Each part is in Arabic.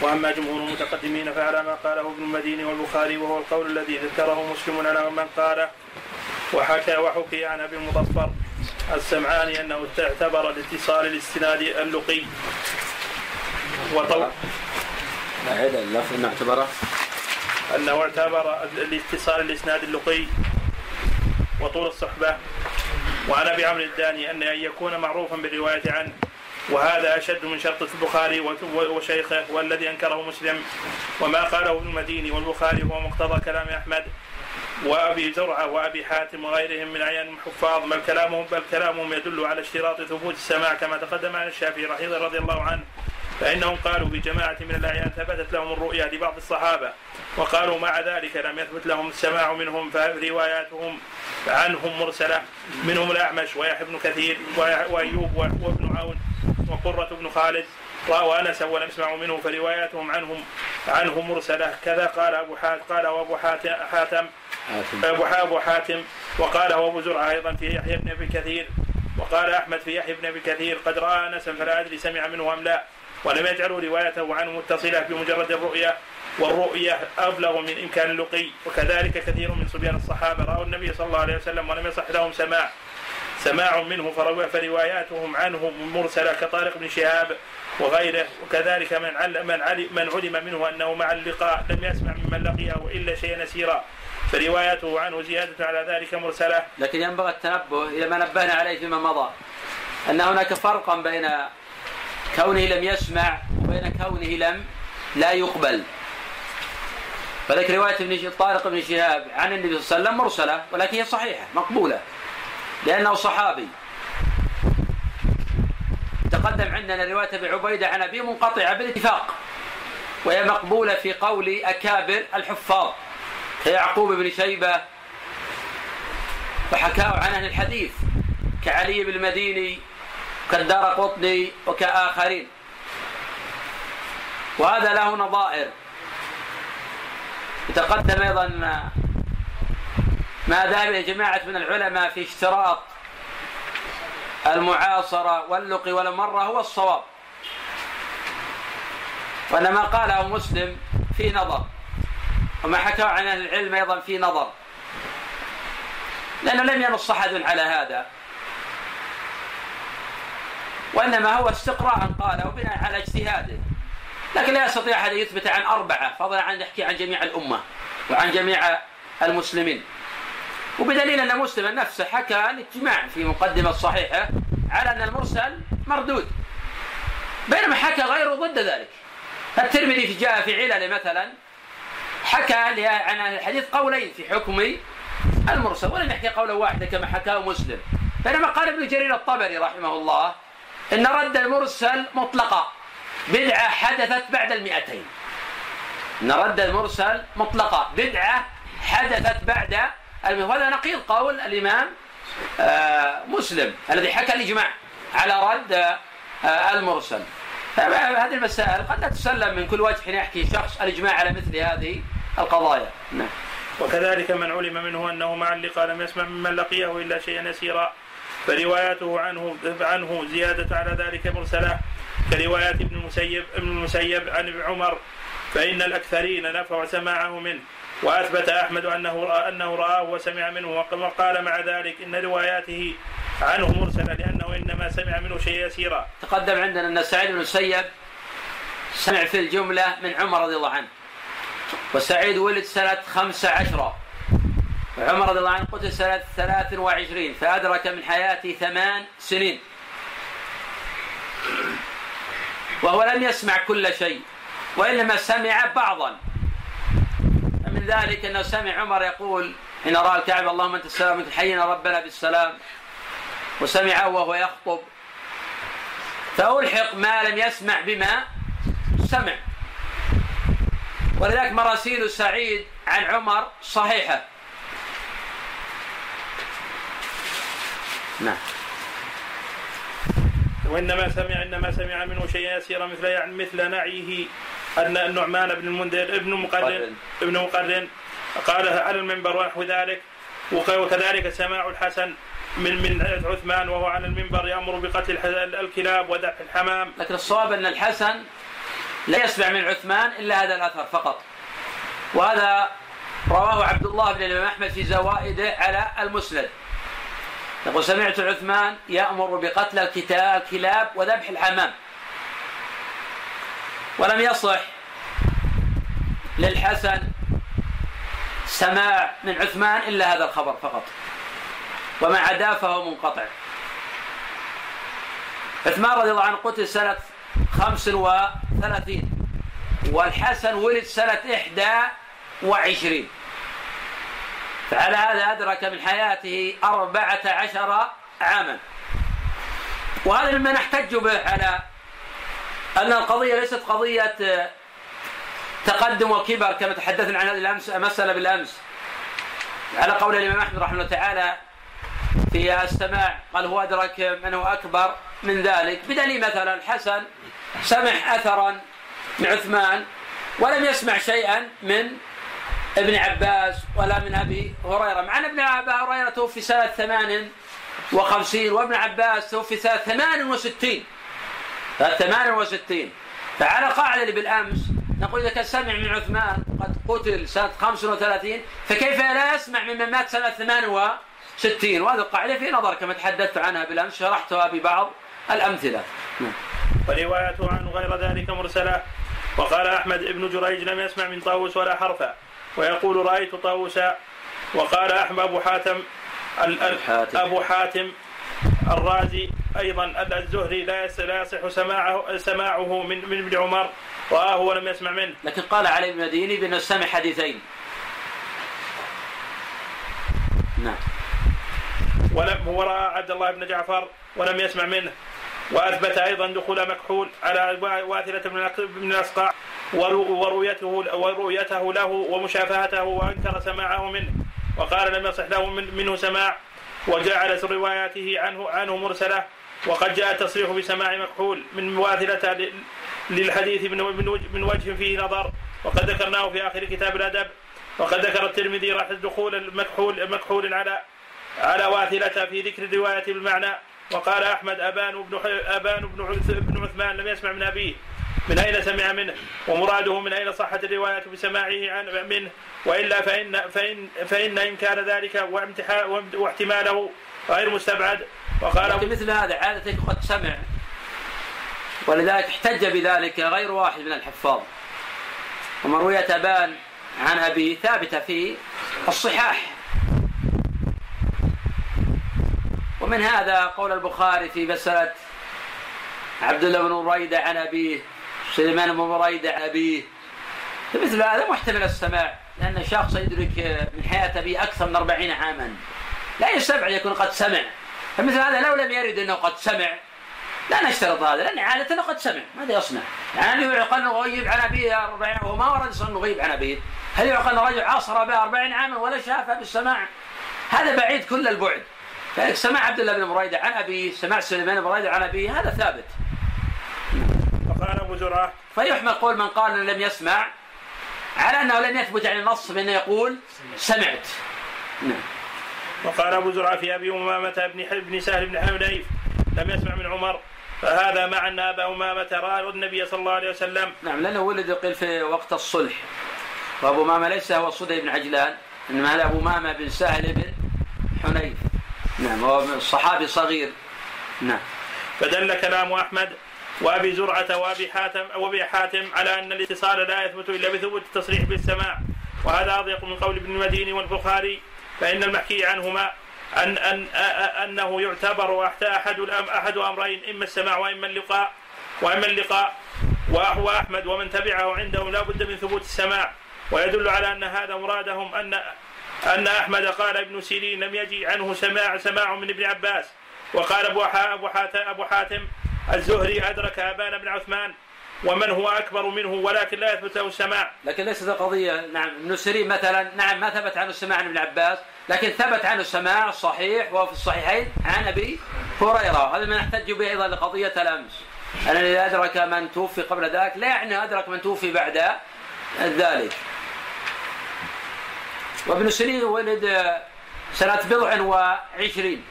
وأما جمهور المتقدمين فعلى ما قاله ابن المديني والبخاري وهو القول الذي ذكره مسلم على من قاله. وحكى وحكي عن أبي المظفر السمعاني أنه اعتبر الاتصال الاستناد اللقي. وطو هذا اللفظ انه اعتبره. أنه اعتبر الاتصال الاسناد اللقي. وطول الصحبة. وعن أبي عمرو الداني أن أن يكون معروفا بالرواية عنه. وهذا أشد من شرط البخاري وشيخه والذي أنكره مسلم وما قاله ابن المديني والبخاري هو مقتضى كلام أحمد وأبي زرعة وأبي حاتم وغيرهم من اعيان الحفاظ بل كلامهم بل كلامهم يدل على اشتراط ثبوت السماع كما تقدم عن الشافعي رضي الله عنه فإنهم قالوا بجماعة من الأعيان ثبتت لهم الرؤيا لبعض الصحابة وقالوا مع ذلك لم يثبت لهم السماع منهم فرواياتهم عنهم مرسلة منهم الأعمش ويحيى بن كثير وأيوب وابن عون. وقرة بن خالد رأوا أنسا ولم يسمعوا منه فرواياتهم عنهم عنه مرسلة. كذا قال أبو حاتم قال أبو حاتم, حاتم أبو أبو حاتم وقال أبو زرعة أيضا في يحيى بن أبي كثير وقال أحمد في يحيى بن أبي كثير قد رأى أنسا فلا أدري سمع منه أم لا ولم يجعلوا روايته عنه متصلة بمجرد الرؤيا والرؤية أبلغ من إمكان اللقي وكذلك كثير من صبيان الصحابة رأوا النبي صلى الله عليه وسلم ولم يصح لهم سماع. سماع منه فرواياتهم عنه مرسلة كطارق بن شهاب وغيره. وكذلك من علم من علم, من علم منه أنه مع اللقاء لم يسمع ممن لقيه إلا شيئا يسيرا فروايته عنه زيادة على ذلك مرسلة. لكن ينبغي التنبه إلى ما نبهنا عليه فيما مضى. أن هناك فرقا بين كونه لم يسمع وبين كونه لم لا يقبل. فذلك رواية ابن طارق بن شهاب عن النبي صلى الله عليه وسلم مرسلة ولكن هي صحيحة مقبولة. لأنه صحابي. تقدم عندنا رواية أبي عبيدة عن أبي منقطعة بالاتفاق وهي مقبولة في قول أكابر الحفاظ كيعقوب بن شيبة وحكاه عن أهل الحديث كعلي بن المديني كالدار قطني وكآخرين. وهذا له نظائر. يتقدم أيضا ما ذهب إلى جماعة من العلماء في اشتراط المعاصرة واللقي والمرة هو الصواب. وأن ما قاله مسلم في نظر وما حكاه عن أهل العلم أيضا في نظر. لأنه لم ينص أحد على هذا. وإنما هو استقراء قاله بناء على اجتهاده. لكن لا يستطيع أحد أن يثبت عن أربعة فضلا عن يحكي عن جميع الأمة وعن جميع المسلمين. وبدليل أن مسلم نفسه حكى الاجتماع في مقدمة صحيحة على أن المرسل مردود. بينما حكى غيره ضد ذلك. الترمذي في جاء في علل مثلا حكى عن الحديث قولين في حكم المرسل ولم يحكي قولا واحدا كما حكاه مسلم. بينما قال ابن جرير الطبري رحمه الله إن رد المرسل مطلقا بدعة حدثت بعد المئتين. إن رد المرسل مطلقا بدعة حدثت بعد وهذا نقيض قول الإمام آه، مسلم الذي حكى الإجماع على رد آه، المرسل. هذه المسائل قد لا تسلم من كل وجه يحكي شخص الإجماع على مثل هذه القضايا. نعم. وكذلك من علم منه أنه مع اللقاء لم يسمع ممن لقيه إلا شيئا يسيرا. فرواياته عنه عنه زيادة على ذلك مرسلة كروايات ابن المسيب ابن المسيب عن ابن عمر فإن الأكثرين نفوا سماعه منه. وأثبت أحمد أنه رأى أنه رآه وسمع منه وقال مع ذلك إن رواياته عنه مرسلة لأنه إنما سمع منه شيء يسيرا. تقدم عندنا أن سعيد بن المسيب سمع في الجملة من عمر رضي الله عنه. وسعيد ولد سنة خمسة عشرة وعمر رضي الله عنه قتل سنة ثلاث وعشرين فأدرك من حياته ثمان سنين وهو لم يسمع كل شيء وإنما سمع بعضا ذلك إنه سمع عمر يقول حين راى الكعبه اللهم أنت السلام أنت حينا ربنا بالسلام وسمع وهو يخطب فألحق ما لم يسمع بما سمع. ولذلك مراسيل سعيد عن عمر صحيحة. نعم. وإنما سمع إنما سمع منه شيئا يسيرا مثل يعني مثل نعيه. أن النعمان بن المنذر ابن مقرن ابن مقرن قال على المنبر ونحو ذلك وكذلك سماع الحسن من من عثمان وهو على المنبر يأمر بقتل الكلاب وذبح الحمام. لكن الصواب أن الحسن لا يسمع من عثمان إلا هذا الأثر فقط. وهذا رواه عبد الله بن الإمام أحمد في زوائده على المسند. يقول سمعت عثمان يأمر بقتل الكلاب وذبح الحمام. ولم يصح للحسن سماع من عثمان إلا هذا الخبر فقط. وما عداه فهو منقطع. عثمان رضي الله عنه قتل سنة خمس وثلاثين والحسن ولد سنة إحدى وعشرين. فعلى هذا أدرك من حياته أربعة عشر عاما. وهذا مما نحتج به على أن القضية ليست قضية تقدم وكبر كما تحدثنا عن هذه الأمس مسألة بالأمس. على قول الإمام أحمد رحمه الله تعالى في السماع قال هو أدرك من هو أكبر من ذلك. بدليل مثلا الحسن سمع أثرا من عثمان ولم يسمع شيئا من ابن عباس ولا من أبي هريرة. مع أن ابن أبي هريرة توفي سنة ثمان وخمسين وابن عباس توفي سنة ثمان وستين. ثمان وستين. فعلى قاعدة اللي بالأمس نقول إذا كان سمع من عثمان قد قتل سنة 35 فكيف لا يسمع ممن مات سنة 68 وهذه القاعدة في نظر كما تحدثت عنها بالأمس شرحتها ببعض الأمثلة. وروايته عنه غير ذلك مرسلة. وقال أحمد ابن جريج لم يسمع من طاووس ولا حرفا. ويقول رأيت طاووسا. وقال أحمد أبو حاتم. أبو حاتم الرازي أيضا الزهري لا لا يصح سماعه سماعه من من ابن عمر رآه ولم يسمع منه. لكن قال علي المديني بأنه سمع حديثين. نعم. ولم ورأى عبد الله بن جعفر ولم يسمع منه وأثبت أيضا دخول مكحول على واثلة بن الأسقاع ورؤيته ورؤيته له ومشافهته وأنكر سماعه منه وقال لم يصح له منه سماع. وجعل رواياته عنه عنه مرسلة وقد جاء التصريح بسماع مكحول من واثله للحديث من وجه فيه نظر. وقد ذكرناه في آخر كتاب الأدب. وقد ذكر الترمذي راح دخول المكحول مكحول على على واثلة في ذكر الرواية بالمعنى. وقال أحمد أبان بن أبان بن عثمان لم يسمع من أبيه. من أين سمع منه؟ ومراده من أين صحت الرواية بسماعه عن منه وإلا فإن فإن فإن إنكار ذلك واحتماله غير مستبعد. وقال مثل هذا عادة قد سمع. ولذلك احتج بذلك غير واحد من الحفاظ. ومروية أبان عن أبيه ثابتة في الصحاح. ومن هذا قول البخاري في مسألة عبد الله بن بريدة عن أبيه سليمان بن بريدة أبيه. فمثل هذا محتمل السماع لأن الشخص يدرك من حياة أبيه أكثر من أربعين عاما. لا يستبعد يكون قد سمع. فمثل هذا لو لم يرد أنه قد سمع لا نشترط هذا لأن عادة قد سمع ماذا يصنع؟ يعني هل يعقل أنه غيب عن أبيه 40 وهو ما ورد أنه غيب عن أبيه. هل يعقل أن رجل عاصر أباه 40 عاما ولا شافه بالسماع؟ هذا بعيد كل البعد. فلك سمع عبد الله بن بريدة عن أبيه سمع سليمان بن بريدة عن أبيه هذا ثابت. زرعة فيحمل قول من قال أنه لم يسمع على أنه لم يثبت عن النص بأنه يقول سمعت. نعم. وقال أبو زرعة في أبي أمامة بن بن سهل بن حنيف لم يسمع من عمر فهذا مع أن أبا أمامة رأى النبي صلى الله عليه وسلم. نعم لأنه ولد قيل في وقت الصلح. وأبو أمامة ليس هو صدي بن عجلان إنما هذا أبو أمامة بن سهل بن حنيف. نعم هو صحابي صغير. نعم. فدل كلام أحمد وأبي زرعة وأبي حاتم وأبي حاتم على أن الاتصال لا يثبت إلا بثبوت التصريح بالسماع. وهذا أضيق من قول ابن المديني والبخاري فإن المحكي عنهما أن أن أنه يعتبر أحد أحد أمرين إما السماع وإما اللقاء وإما اللقاء. وهو أحمد ومن تبعه عندهم لا بد من ثبوت السماع. ويدل على أن هذا مرادهم أن أن أحمد قال ابن سيرين لم يجي عنه سماع سماع من ابن عباس. وقال أبو أبو حاتم, الزهري أدرك أبان بن عثمان ومن هو أكبر منه ولكن لا يثبت له السماع. لكن ليست القضية نعم ابن سيرين مثلا نعم ما ثبت عنه السماع عن ابن عباس لكن ثبت عنه السماع صحيح وهو في الصحيحين عن أبي هريرة. هذا ما نحتج به أيضا لقضية الأمس. ان إذا أدرك من توفي قبل ذلك لا يعني أدرك من توفي بعد ذلك. وابن سيرين ولد سنة بضع وعشرين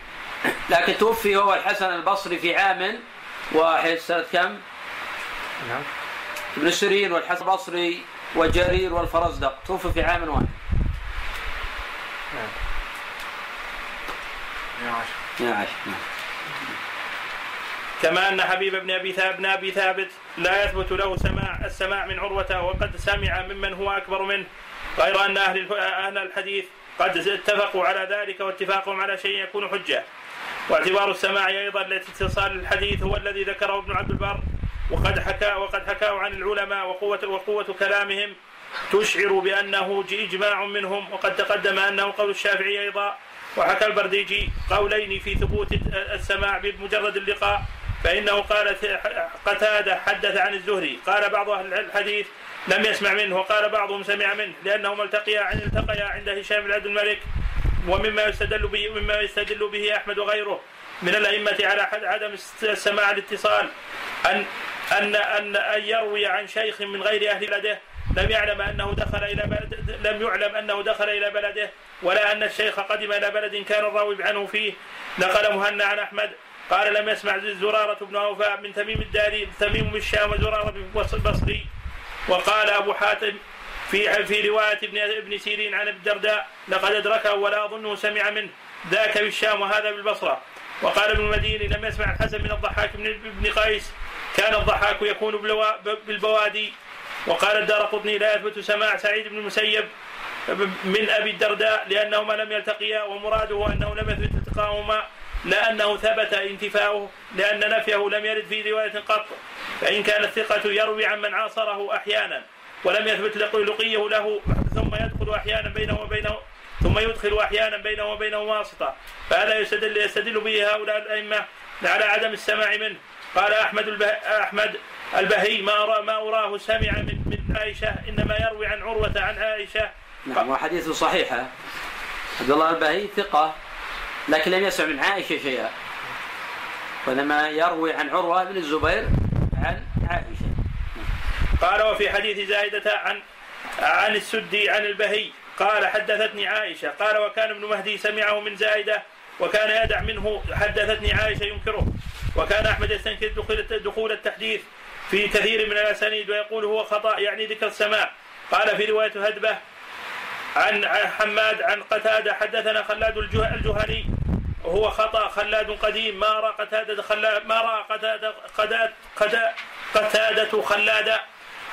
لكن توفي هو الحسن البصري في عام واحد سنة كم؟ نعم. ابن سيرين والحسن البصري وجرير والفرزدق. توفوا في عام واحد. نعم كما أن حبيب بن أبي ثابت أبي ثابت لا يثبت له سماع السماع من عروة وقد سمع ممن هو أكبر منه. غير أن أهل أهل الحديث قد اتفقوا على ذلك واتفاقهم على شيء يكون حجة. واعتبار السماع أيضا لاتصال الحديث هو الذي ذكره ابن عبد البر وقد حكى وقد حكاه عن العلماء وقوة وقوة كلامهم تشعر بأنه إجماع منهم وقد تقدم أنه قول الشافعي أيضا وحكى البرديجي قولين في ثبوت السماع بمجرد اللقاء فإنه قال قتادة حدث عن الزهري قال بعض أهل الحديث لم يسمع منه وقال بعضهم سمع منه لأنهما التقيا التقيا عند هشام بن عبد الملك ومما يستدل به مما يستدل به أحمد وغيره من الأئمة على عدم السماع الاتصال. أن أن أن أن يروي عن شيخ من غير أهل بلده. لم يعلم أنه دخل إلى بلد لم يعلم أنه دخل إلى بلده. ولا أن الشيخ قدم إلى بلد كان الراوي عنه فيه. نقل مهنا عن أحمد. قال لم يسمع زرارة بن أوفاء من تميم الداري تميم بالشام وزرارة البصري وقال أبو حاتم في في رواية ابن ابن سيرين عن ابي الدرداء لقد أدركه ولا أظنه سمع منه ذاك بالشام وهذا بالبصرة. وقال ابن المديني لم يسمع الحسن من الضحاك بن ابن قيس كان الضحاك يكون بالبوادي. وقال الدار قطني لا يثبت سماع سعيد بن المسيب من أبي الدرداء لأنهما لم يلتقيا ومراده أنه لم يثبت التقاهما لا أنه ثبت انتفاؤه لأن نفيه لم يرد في رواية قط فإن كان الثقة يروي عن من عاصره أحيانا. ولم يثبت لقيه له ثم يدخل أحيانا بينه وبينه ثم يدخل أحيانا بينه وبينه واسطة. فهذا يستدل يستدل به هؤلاء الأئمة على عدم السماع منه. قال أحمد البه... أحمد البهي ما أرى ما أراه سمع من من عائشة إنما يروي عن عروة عن عائشة. نعم وحديث صحيحه عبد الله البهي ثقة لكن لم يسمع من عائشة شيئا. وإنما يروي عن عروة بن الزبير عن عائشة. قال وفي حديث زائده عن عن السدي عن البهي قال حدثتني عائشة قال وكان ابن مهدي سمعه من زائده وكان يدع منه حدثتني عائشة ينكره. وكان أحمد يستنكر دخول دخول التحديث في كثير من الأسانيد ويقول هو خطأ يعني ذكر السماع قال في رواية هدبة عن حماد عن قتادة حدثنا خلاد الجهني وهو خطأ خلاد قديم ما رأى قتاده خلاد ما رأى قتاده قتاده قتادة خلادا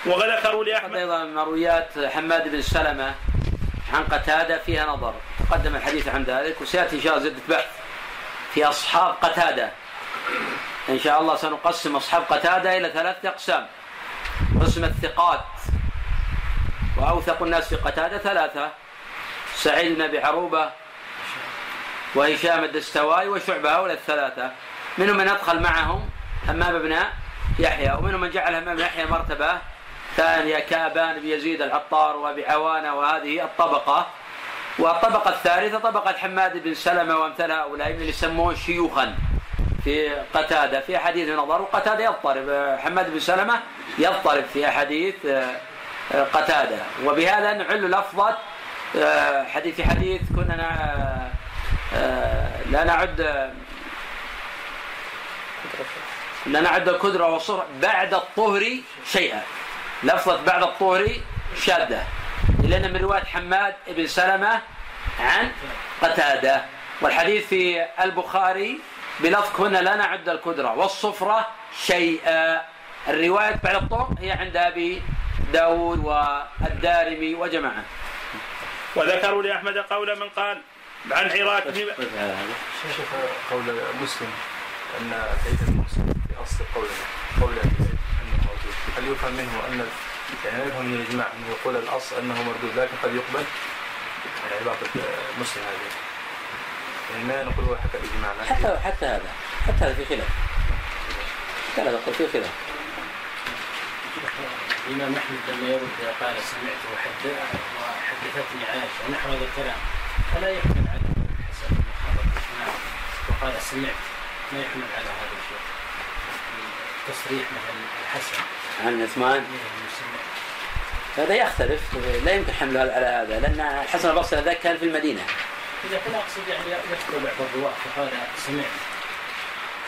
وذكروا لاحمد أيضا مرويات حماد بن سلمة عن قتادة فيها نظر. تقدم الحديث عن ذلك وسيأتي إن شاء الله زيادة بحث في أصحاب قتادة. إن شاء الله سنقسم أصحاب قتادة إلى ثلاثة أقسام. قسم الثقات وأوثق الناس في قتادة ثلاثة سعيد بن أبي عروبة وهشام الدستواي وشعبة هؤلاء الثلاثة. منهم من أدخل معهم همام بن يحيى ومنهم من جعل همام يحيى مرتبة ثانية كابان بن يزيد العطار عوانة وهذه الطبقة. والطبقة الثالثة طبقة حماد بن سلمة وأمثال هؤلاء من يسمون شيوخا. في قتادة في حديث نظر وقتادة يضطرب. حماد بن سلمة يضطرب في حديث آه، قتادة. وبهذا نعل لفظة آه، حديث حديث كنا آه، لا نعد لا نعد الكدرة والصهر بعد الطهر شيئا. لفظة بعد الطهر شاذة لأن من رواية حماد بن سلمة عن قتادة. والحديث في البخاري بلفظ هنا لا نعد الكدرة. والصفرة شيئا. الرواية بعد الطرق هي عند أبي داود والدارمي وجماعة. وذكروا لأحمد قول من قال عن عراك بن شيخ قول مسلم أن عيد المسلم في أصل قول قول هل يفهم منه أن يعني لا يفهم من الإجماع أنه يقول الأصل أنه مردود لكن قد يقبل يعني عبارة مسلم هذه. يعني ما نقول هو حكى بإجماع حتى حتى هذا حتى هذا في خلاف. حتى هذا في خلاف. الإمام أحمد لما يرد قال سمعت وحدثتني عائشة. ونحو هذا الكلام. فلا يحمل على حسن نعم. وقال سمعت. ما يحمل على هذا تصريح مثلا الحسن. عن عثمان؟ هذا يختلف. لا يمكن حمله على هذا لأن الحسن البصري ذاك كان في المدينة. إذا كان أقصد يعني يذكر بعض الرواة فقال سمعت.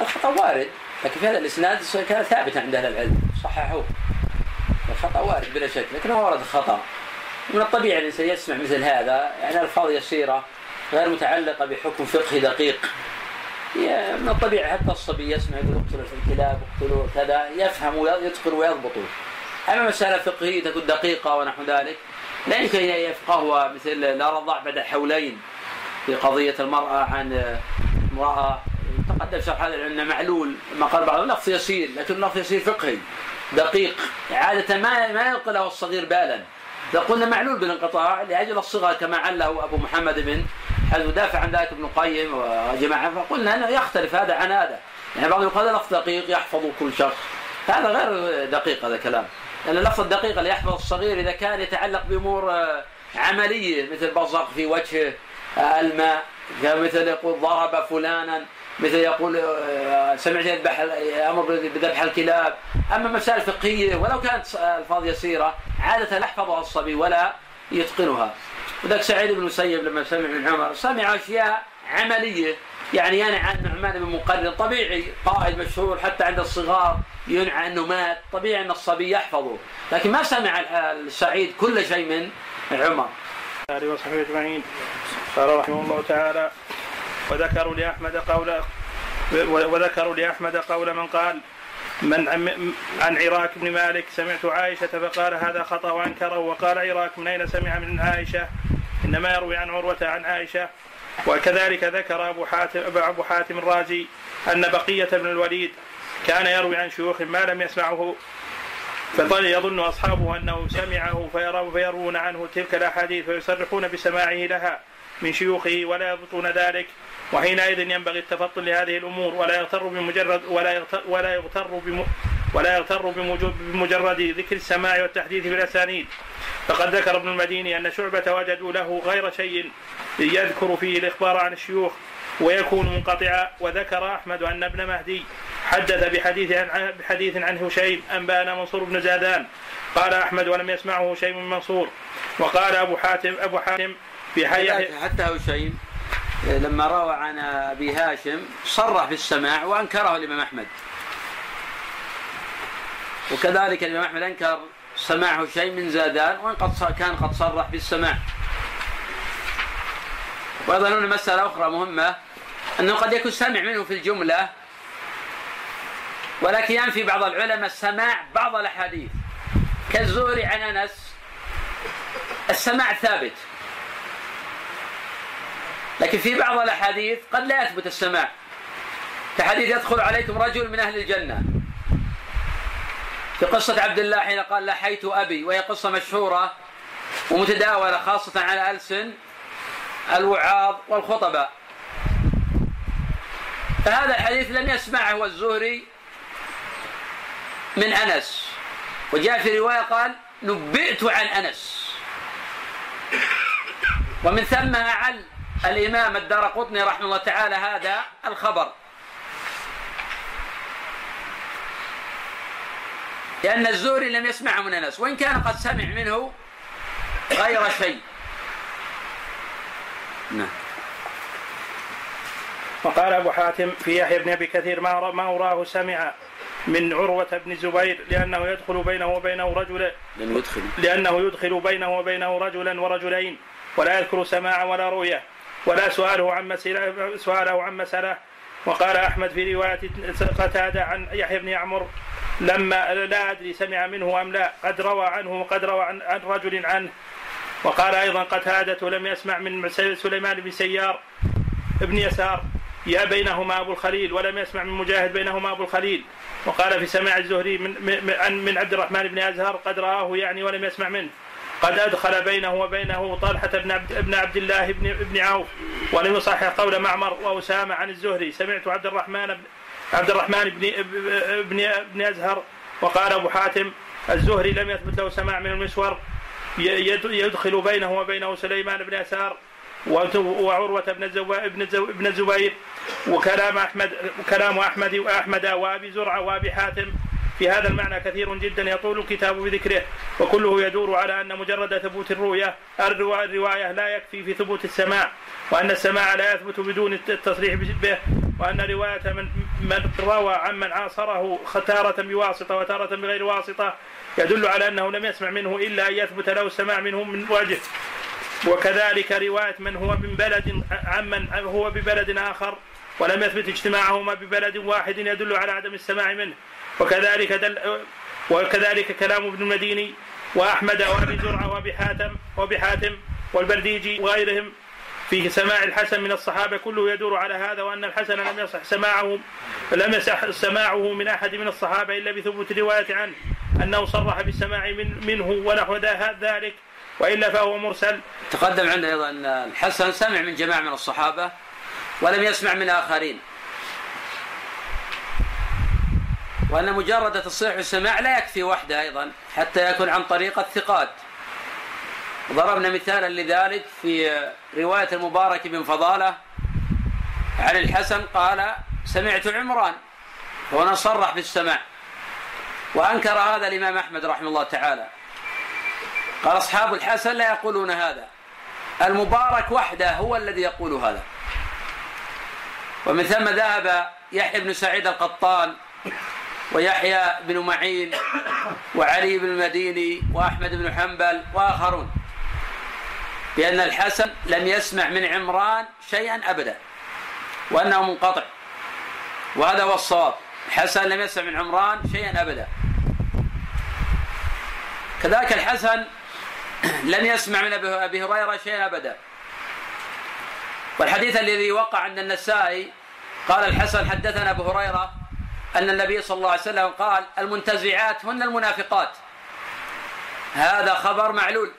الخطأ وارد لكن في هذا الإسناد كان ثابتا عند أهل العلم صححوه. وارد بلا شك لكنه ورد خطأ. من الطبيعي الإنسان يسمع مثل هذا يعني ألفاظ يسيرة غير متعلقة بحكم فقهي دقيق. من الطبيعي حتى الصبي يسمع يقول اقتلوا في الكلاب اقتلوا كذا يفهم ويتقن ويضبط أما مسألة فقهية تكون دقيقة ونحو ذلك لا يمكن أن يفقهها مثل لا رضع بعد حولين في قضية المرأة عن امرأة. تقدم شرح هذا أن معلول ما قال بعض لفظ يسير لكن لفظ يسير فقهي دقيق. عادة ما ما يلقي له الصغير بالا. إذا قلنا معلول بالانقطاع لأجل الصغر كما عله أبو محمد بن حزم دافع عن ذلك ابن القيم وجماعة فقلنا أنه يختلف هذا عن هذا. يعني بعض يقول هذا لفظ دقيق يحفظ كل شخص. هذا غير دقيق هذا الكلام. لأن اللفظ الدقيق اللي يحفظ الصغير إذا كان يتعلق بأمور عملية مثل بصق في وجهه الماء مثل يقول ضرب فلانا مثل يقول آه، سمعت يذبح أمر بذبح الكلاب. أما مسائل فقهيه ولو كانت ألفاظ يسيرة عادة يحفظها الصبي ولا يتقنها. وذاك سعيد بن المسيب لما سمع من عمر سمع أشياء عملية. يعني ينعى عن نعمان بن مقرن طبيعي قائد مشهور حتى عند الصغار ينعى أنه مات طبيعي أن الصبي يحفظه. لكن ما سمع السعيد كل شيء من عمر. وصحبه أجمعين. قال رحمه الله تعالى وذكروا لأحمد قول وذكروا لأحمد قول من قال من عن عراك بن مالك سمعت عائشة فقال هذا خطأ وأنكره. وقال عراك من أين سمع من عائشة؟ إنما يروي عن عروة عن عائشة. وكذلك ذكر أبو حاتم أبو حاتم الرازي أن بقية بن الوليد كان يروي عن شيوخ ما لم يسمعه فظل يظن أصحابه أنه سمعه فيروون عنه تلك الأحاديث ويصرحون بسماعه لها من شيوخه ولا يضبطون ذلك. وحينئذ ينبغي التفطن لهذه الأمور ولا يغتر بمجرد ولا يغتر ولا يغتر بم ولا يغتر بمجرد ذكر السماع والتحديث بالاسانيد فقد ذكر ابن المديني أن شعبة وجدوا له غير شيء يذكر فيه الإخبار عن الشيوخ ويكون منقطعا وذكر أحمد أن ابن مهدي حدث بحديث عن بحديث عن هشيم انبانا منصور بن زادان. قال أحمد ولم يسمعه شيء من منصور وقال أبو حاتم أبو حاتم في حي حتى هشيم؟ لما روى عن أبي هاشم صرح بالسماع وأنكره الإمام أحمد. وكذلك الإمام أحمد أنكر سماعه شيء من زادان وإن قد كان قد صرح بالسماع وأيضا هنا مسألة أخرى مهمة أنه قد يكون سمع منه في الجملة ولكن ينفي بعض العلماء سماع بعض الأحاديث. كالزهري عن أنس السماع ثابت. لكن في بعض الأحاديث قد لا يثبت السماع. كحديث يدخل عليكم رجل من أهل الجنة. في قصة عبد الله حين قال لحيت أبي وهي قصة مشهورة ومتداولة خاصة على ألسن الوعاظ والخطباء فهذا الحديث لم يسمعه الزهري من أنس. وجاء في رواية قال نبئت عن أنس. ومن ثم أعل الإمام الدار قطني رحمه الله تعالى هذا الخبر. لأن الزهري لم يسمعه من أنس وإن كان قد سمع منه غير شيء. نعم. وقال أبو حاتم في يحيى بن أبي كثير ما ما أراه سمع من عروة بن الزبير لأنه يدخل بينه وبينه رجلا لأنه يدخل بينه وبينه رجلا ورجلين ولا يذكر سماعا ولا رؤية. ولا سؤاله عن مسألة سؤاله عن مسألة. وقال أحمد في رواية قتادة عن يحيى بن يعمر لما لا أدري سمع منه أم لا قد روى عنه وقد روى عن, عن رجل عنه. وقال أيضا قتادة لم يسمع من سليمان بن سيار ابن يسار يا بينهما أبو الخليل ولم يسمع من مجاهد بينهما أبو الخليل. وقال في سماع الزهري من, من, من عبد الرحمن بن أزهر قد رآه يعني ولم يسمع منه. قد أدخل بينه وبينه طلحة بن عبد, ابن عبد الله بن, ابن عوف ولم يصحح قول معمر وأسامة عن الزهري. سمعت عبد الرحمن عبد الرحمن بن ابن ابن أزهر وقال أبو حاتم الزهري لم يثبت له سماع من المسور. يدخل بينه وبينه سليمان بن يسار وعروة بن ابن الزبير وكلام أحمد كلام أحمد وأحمد وأبي زرعة وأبي حاتم. في هذا المعنى كثير جدا يطول الكتاب بذكره وكله يدور على أن مجرد ثبوت الرؤية الرواية لا يكفي في ثبوت السماع وأن السماع لا يثبت بدون التصريح به وأن رواية من من روى عمن عاصره تارة بواسطة وتارة بغير واسطة يدل على أنه لم يسمع منه إلا أن يثبت له السماع منه من وجه. وكذلك رواية من هو من بلد عمن هو ببلد آخر ولم يثبت اجتماعهما ببلد واحد يدل على عدم السماع منه. وكذلك دل وكذلك كلام ابن المديني وأحمد وأبي زرعه وأبي حاتم وأبي حاتم والبرديجي وغيرهم في سماع الحسن من الصحابة كله يدور على هذا وأن الحسن لم يصح سماعه لم يصح سماعه من أحد من الصحابة إلا بثبوت رواية عنه أنه صرح بالسماع من منه ونحو ذلك وإلا فهو مرسل. تقدم عندنا أيضا أن الحسن سمع من جماعة من الصحابة ولم يسمع من آخرين. وأن مجرد تصريح السماع لا يكفي وحده أيضا حتى يكون عن طريق الثقات. ضربنا مثالا لذلك في رواية المبارك بن فضالة عن الحسن قال سمعت عمران وأنا صرح بالسماع وأنكر هذا الإمام أحمد رحمه الله تعالى. قال أصحاب الحسن لا يقولون هذا. المبارك وحده هو الذي يقول هذا ومن ثم ذهب يحيى بن سعيد القطان ويحيى بن معين وعلي بن المديني وأحمد بن حنبل وآخرون. بأن الحسن لم يسمع من عمران شيئا أبدا وأنه منقطع. وهذا هو الصواب. الحسن لم يسمع من عمران شيئا أبدا. كذلك الحسن لم يسمع من أبي هريرة شيئا أبدا. والحديث الذي وقع عند النسائي قال الحسن حدثنا أبو هريرة أن النبي صلى الله عليه وسلم قال المنتزعات هن المنافقات. هذا خبر معلول.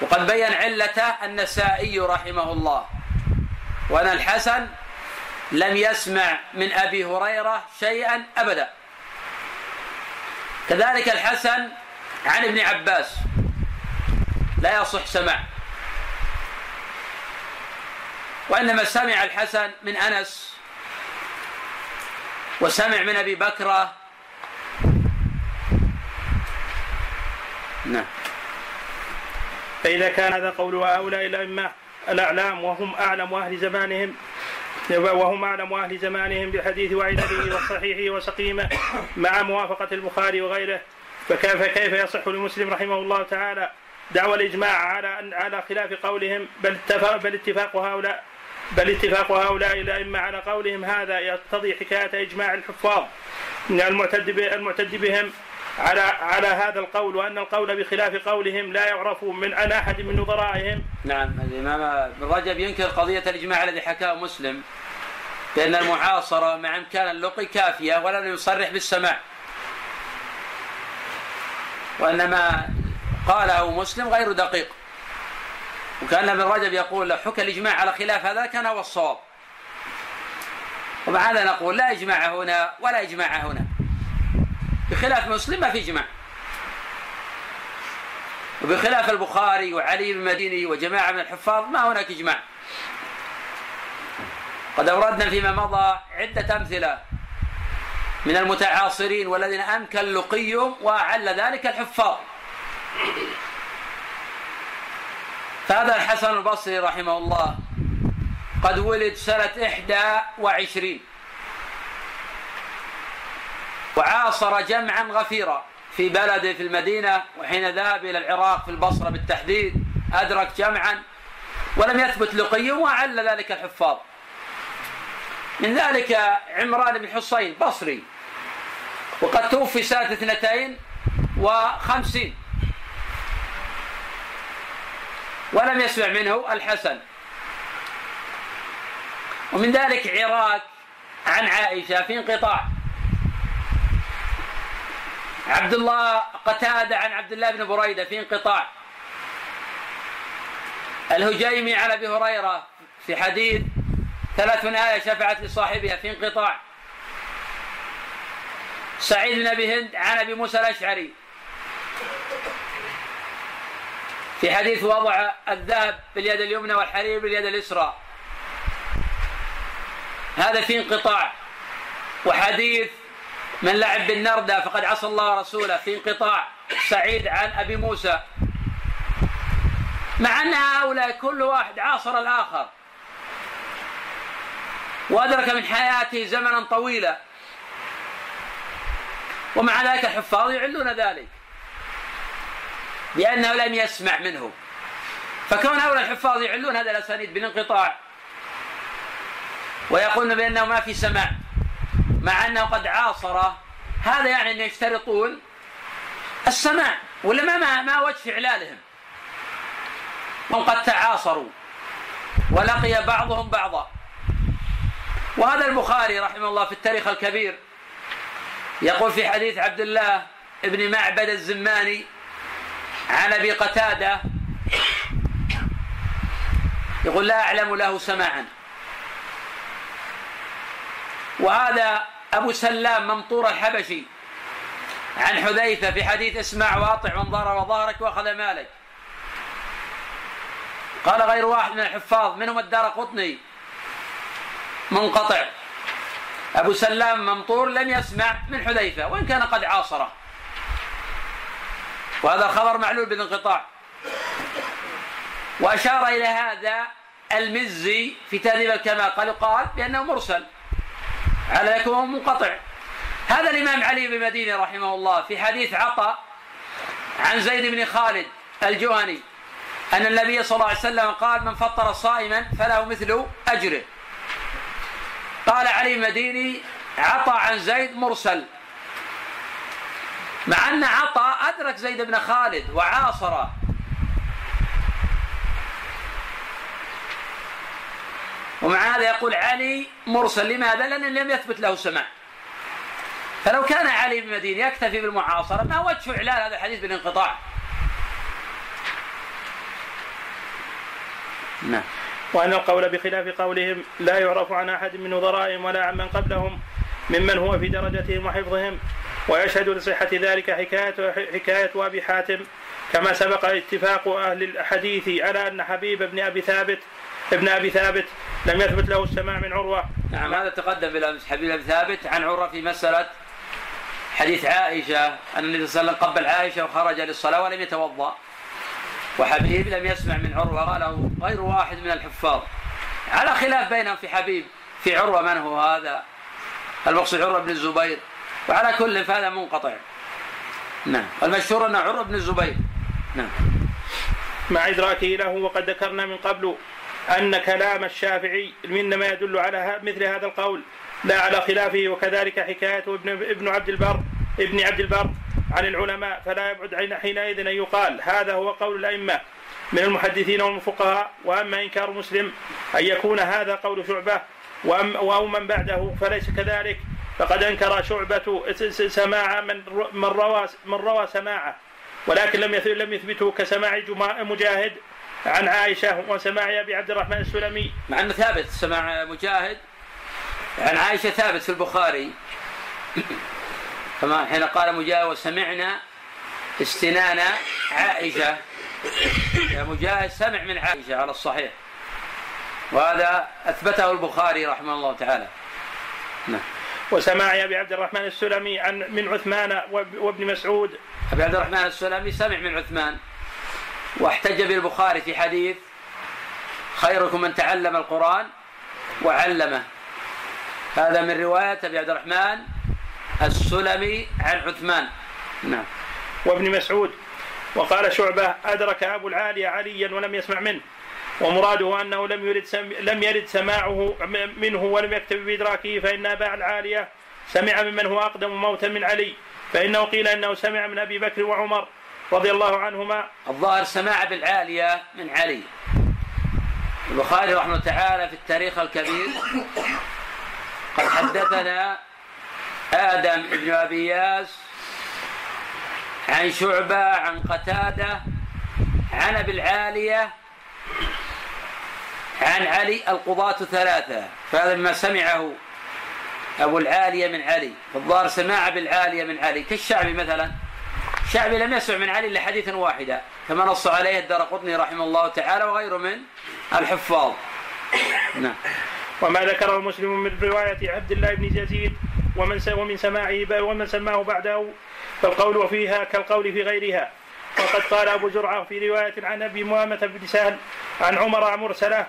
وقد بين علته النسائي رحمه الله. وأن الحسن لم يسمع من أبي هريرة شيئا أبدا. كذلك الحسن عن ابن عباس. لا يصح سماع. وإنما سمع الحسن من أنس وسمع من أبي بكر. نعم. فإذا كان هذا قول هؤلاء الأئمة الأعلام وهم أعلم أهل زمانهم وهم أعلم أهل زمانهم بحديث وعدده وصحيحه وسقيمه مع موافقة البخاري وغيره فكيف كيف يصح لمسلم رحمه الله تعالى دعوى الإجماع على على خلاف قولهم؟ بل اتفاق بل اتفاق هؤلاء بل اتفاق هؤلاء الأئمة على قولهم هذا يقتضي حكاية إجماع الحفاظ المعتد المعتد بهم على على هذا القول وأن القول بخلاف قولهم لا يعرف من عن أحد من نظرائهم. نعم الإمام ابن رجب ينكر قضية الإجماع الذي حكاه مسلم بأن المعاصرة مع إمكان اللقي كافية ولم يصرح بالسماع. وإنما قاله مسلم غير دقيق. وكان ابن رجب يقول لو حكى الإجماع على خلاف هذا كان هو الصواب ومع هذا نقول لا إجماع هنا ولا إجماع هنا. بخلاف مسلم ما في إجماع. وبخلاف البخاري وعلي بن المديني وجماعة من الحفاظ ما هناك إجماع. قد أوردنا فيما مضى عدة أمثلة من المتعاصرين والذين أمكن لقيهم وأعل ذلك الحفاظ. فهذا الحسن البصري رحمه الله قد ولد سنة إحدى وعشرين. وعاصر جمعا غفيرا في بلده في المدينة وحين ذهب إلى العراق في البصرة بالتحديد أدرك جمعا ولم يثبت لقي وعل ذلك الحفاظ. من ذلك عمران بن حصين بصري وقد توفي سنة اثنتين وخمسين. ولم يسمع منه الحسن. ومن ذلك عراك عن عائشة في انقطاع. عبد الله قتادة عن عبد الله بن بريدة في انقطاع. الهجيمي عن أبي هريرة في حديث ثلاث آية شفعت لصاحبها في انقطاع. سعيد بن أبي هند عن أبي موسى الأشعري. في حديث وضع الذهب باليد اليمنى والحرير باليد اليسرى. هذا في انقطاع. وحديث من لعب بالنردة فقد عصى الله ورسوله في انقطاع. سعيد عن أبي موسى. مع أن هؤلاء كل واحد عاصر الآخر. وأدرك من حياته زمنا طويلا. ومع ذلك الحفاظ يعلون ذلك. لأنه لم يسمع منه فكون هؤلاء الحفاظ يعلون هذا الأسانيد بالانقطاع ويقولون بأنه ما في سماع مع أنه قد عاصر هذا يعني أن يشترطون السماع ولا ما ما وجه إعلالهم هم قد تعاصروا ولقي بعضهم بعضا. وهذا البخاري رحمه الله في التاريخ الكبير يقول في حديث عبد الله بن معبد الزماني عن أبي قتادة يقول لا أعلم له سماعا. وهذا أبو سلام ممطور الحبشي عن حذيفة في حديث اسمع واطع ضر وظهرك وأخذ مالك. قال غير واحد من الحفاظ منهم الدار قطني. منقطع. أبو سلام ممطور لم يسمع من حذيفة وإن كان قد عاصره. وهذا الخبر معلول بالانقطاع. وأشار إلى هذا المزي في تهذيب الكمال. قال قال بأنه مرسل. على يكون منقطع. هذا الإمام علي بن مديني رحمه الله في حديث عطاء عن زيد بن خالد الجهني أن النبي صلى الله عليه وسلم قال من فطر صائما فله مثل أجره. قال علي المديني عطى عن زيد مرسل. مع أن عطى أدرك زيد بن خالد وعاصره ومع هذا يقول علي مرسل لماذا؟ لأن لم يثبت له سماع. فلو كان علي بن مديني يكتفي بالمعاصرة ما وجه إعلان هذا الحديث بالانقطاع. نعم. وأن القول بخلاف قولهم لا يعرف عن أحد من نظرائهم ولا عن من قبلهم ممن هو في درجتهم وحفظهم. ويشهد لصحة ذلك حكاية حكاية أبي حاتم. كما سبق اتفاق أهل الحديث على أن حبيب بن أبي ثابت ابن أبي ثابت لم يثبت له السماع من عروة. نعم هذا تقدم بالأمس حبيب أبي ثابت عن عروة في مسألة حديث عائشة أن النبي صلى الله عليه وسلم قبل عائشة وخرج للصلاة ولم يتوضأ. وحبيب لم يسمع من عروة قاله غير واحد من الحفاظ. على خلاف بينهم في حبيب في عروة من هو هذا؟ المقصود عروة بن الزبير. وعلى كل فهذا منقطع. نعم. المشهور أنه عروة بن الزبير. نعم. مع إدراكه له وقد ذكرنا من قبل أن كلام الشافعي إنما يدل على مثل هذا القول. لا على خلافه وكذلك حكايته ابن ابن عبد البر ابن عبد البر عن العلماء. فلا يبعد حينئذ أن يقال هذا هو قول الأئمة من المحدثين والفقهاء. وأما إنكار مسلم أن يكون هذا قول شعبة أو من بعده فليس كذلك. فقد أنكر شعبة سماع من من روى من روى سماعه ولكن لم لم يثبته كسماع مجاهد عن عائشة وسماع أبي عبد الرحمن السلمي. مع أنه ثابت سماع مجاهد عن عائشة ثابت في البخاري. كما حين قال مجاهد وسمعنا استنان عائشة. يا مجاهد سمع من عائشة على الصحيح. وهذا أثبته البخاري رحمه الله تعالى. نعم. وسماع أبي عبد الرحمن السلمي عن من عثمان وابن مسعود. أبي عبد الرحمن السلمي سمع من عثمان. واحتج بالبخاري في حديث خيركم من تعلم القرآن وعلمه. هذا من رواية أبي عبد الرحمن السلمي عن عثمان. نعم. وابن مسعود. وقال شعبة أدرك أبو العالية عليا ولم يسمع منه. ومراده أنه لم يرد سم لم يرد سماعه منه ولم يكتب بإدراكه فإن أبا العالية سمع ممن هو أقدم موتا من علي فإنه قيل أنه سمع من أبي بكر وعمر رضي الله عنهما. الظاهر سماع بالعالية من علي. البخاري رحمه الله تعالى في التاريخ الكبير قد حدثنا آدم بن أبي ياس عن شعبة عن قتادة عن أبي العالية عن علي القضاة ثلاثة فهذا مما سمعه أبو العالية من علي الظاهر سماع بالعالية من علي كالشعبي مثلا. الشعبي لم يسمع من علي إلا حديثا واحدا كما نص عليه الدار قطني رحمه الله تعالى وغيره من الحفاظ. نعم. وما ذكره مسلم من رواية عبد الله بن يزيد ومن ومن سماعه ومن سماه بعده فالقول فيها كالقول في غيرها. وقد قال أبو زرعة في رواية عن أبي مؤامة بن سهل عن عمر مرسلة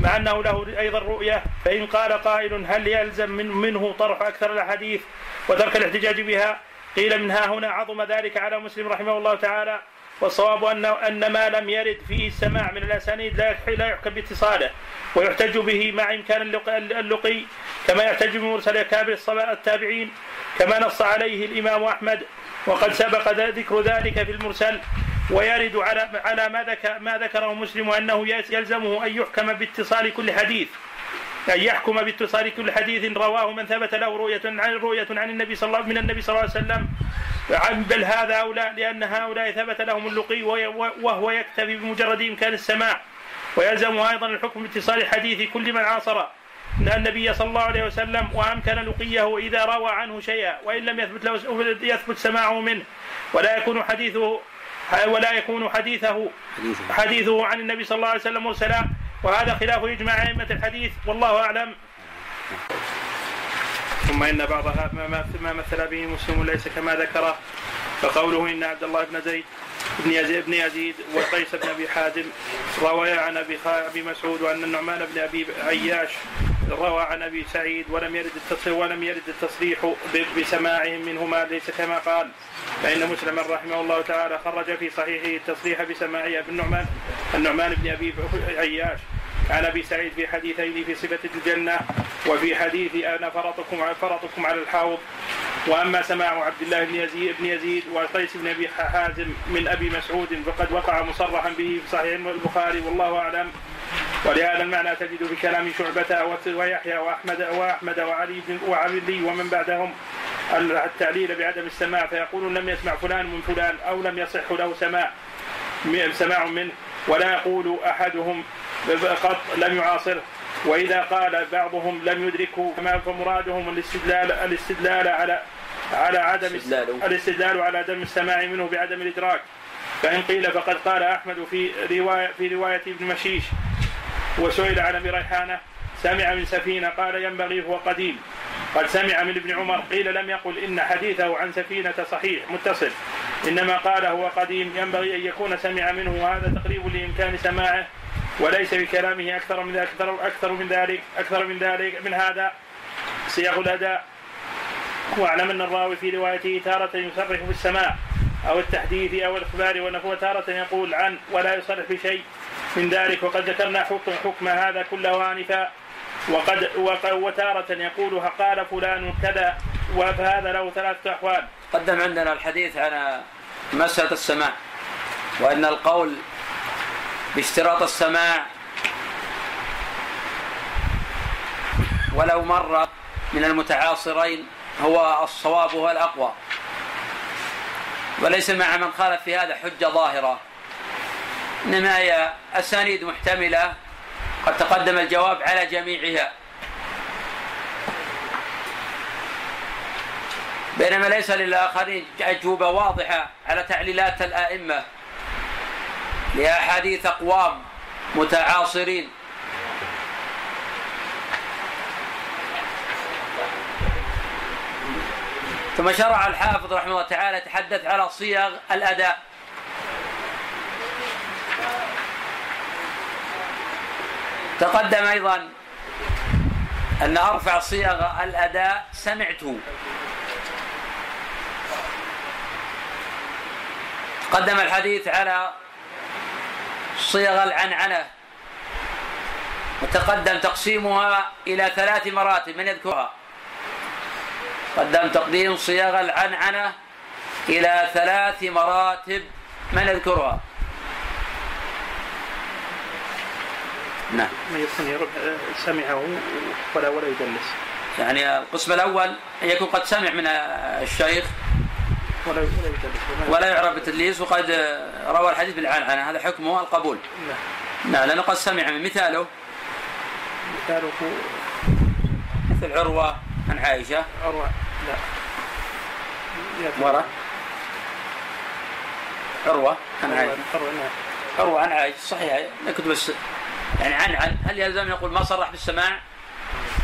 مع أنه له أيضا رؤية فإن قال قائل هل يلزم من منه طرح أكثر الأحاديث وترك الاحتجاج بها؟ قيل من ها هنا عظم ذلك على مسلم رحمه الله تعالى والصواب ان أن ما لم يرد فيه السماع من الأسانيد لا لا يحكم باتصاله ويحتج به مع إمكان اللقي كما يحتج بمرسل اكابر التابعين كما نص عليه الإمام أحمد وقد سبق ذكر ذلك في المرسل. ويرد على على ما ذكر ما ذكره مسلم أنه يلزمه أن يحكم باتصال كل حديث. أن يحكم باتصال كل حديث رواه من ثبت له رؤية عن رؤية عن النبي صلى الله من النبي صلى الله عليه وسلم. بل هذا أولى لأن هؤلاء ثبت لهم اللقي وهو يكتفي بمجرد إمكان السماع. ويلزمه أيضا الحكم باتصال حديث كل من عاصر النبي صلى الله عليه وسلم وأمكن لقيه إذا روى عنه شيئا. وإن لم يثبت له يثبت سماعه منه. ولا يكون حديثه ولا يكون حديثه حديثه. عن النبي صلى الله عليه وسلم مرسلا وهذا خلاف إجماع أئمة الحديث والله أعلم. ثم إن بعض ما مثل به مسلم ليس كما ذكره فقوله إن عبد الله بن زيد بن يزيد بن يزيد وقيس بن أبي حازم رويا عن أبي أبي مسعود وأن النعمان بن أبي عياش روى عن أبي سعيد ولم يرد التصريح ولم يرد التصريح بسماعهم منهما ليس كما قال. فإن مسلما رحمه الله تعالى خرج في صحيحه التصريح بسماع ابن النعمان النعمان بن أبي عياش. عن أبي سعيد في حديثين في صفة الجنة وفي حديث أنا فرطكم فرطكم على الحوض. وأما سماع عبد الله بن يزيد بن يزيد وقيس بن أبي حازم من أبي مسعود فقد وقع مصرحا به في صحيح البخاري والله أعلم. ولهذا المعنى تجد في كلام شعبة ويحيى وأحمد وأحمد وعلي وعلي ومن بعدهم التعليل بعدم السماع فيقول لم يسمع فلان من فلان أو لم يصح له سماع سماع منه ولا يقول أحدهم قط لم يعاصره. وإذا قال بعضهم لم يدركه فمرادهم الاستدلال الاستدلال على على عدم الاستدلال على عدم السماع منه بعدم الإدراك. فإن قيل فقد قال أحمد في رواية في رواية ابن مشيش وسئل عن ابي ريحانه سمع من سفينة قال ينبغي هو قديم. قد سمع من ابن عمر قيل لم يقل إن حديثه عن سفينة صحيح متصل. إنما قال هو قديم ينبغي أن يكون سمع منه وهذا تقريب لإمكان سماعه وليس بكلامه أكثر من أكثر أكثر من ذلك أكثر من ذلك من هذا. سياق الأداء. واعلم أن الراوي في روايته تارة يصرح بالسماع. أو التحديث أو الإخبار ونحو تارة يقول عن ولا يصرح بشيء من ذلك. وقد ذكرنا حكم حكم هذا كله آنفا. وقد وتارة يقول قال فلان كذا. وهذا له ثلاثة أحوال. قدم عندنا الحديث عن مسألة السماع. وأن القول باشتراط السماع ولو مر من المتعاصرين هو الصواب هو الأقوى وليس مع من خالف في هذا حجة ظاهرة. إنما هي أسانيد محتملة قد تقدم الجواب على جميعها. بينما ليس للآخرين أجوبة واضحة على تعليلات الآئمة. لأحاديث أقوام متعاصرين. ثم شرع الحافظ رحمه الله تعالى يتحدث على صيغ الأداء. تقدم أيضا أن أرفع صيغ الأداء سمعته قدم الحديث على صيغ العنعنة. وتقدم تقسيمها إلى ثلاث مراتب من يذكرها؟ قدم تقديم صيغ العنعنة إلى ثلاث مراتب من يذكرها نعم. ما يكون سمعه ولا ولا يدلس يعني القسم الأول أن يكون قد سمع من الشيخ. ولا ولا يدلس ولا يعرف بالتدليس وقد روى الحديث بالعنعنة. هذا حكمه القبول. نعم. نعم لأنه قد سمع من مثاله. مثاله مثل عروة. عن عائشة. عروه لا. ورا عروه عن عائشة. عروه نعم. عن عائشة. صحيح. كنت بس يعني عن عن هل يلزم يقول ما صرح بالسماع؟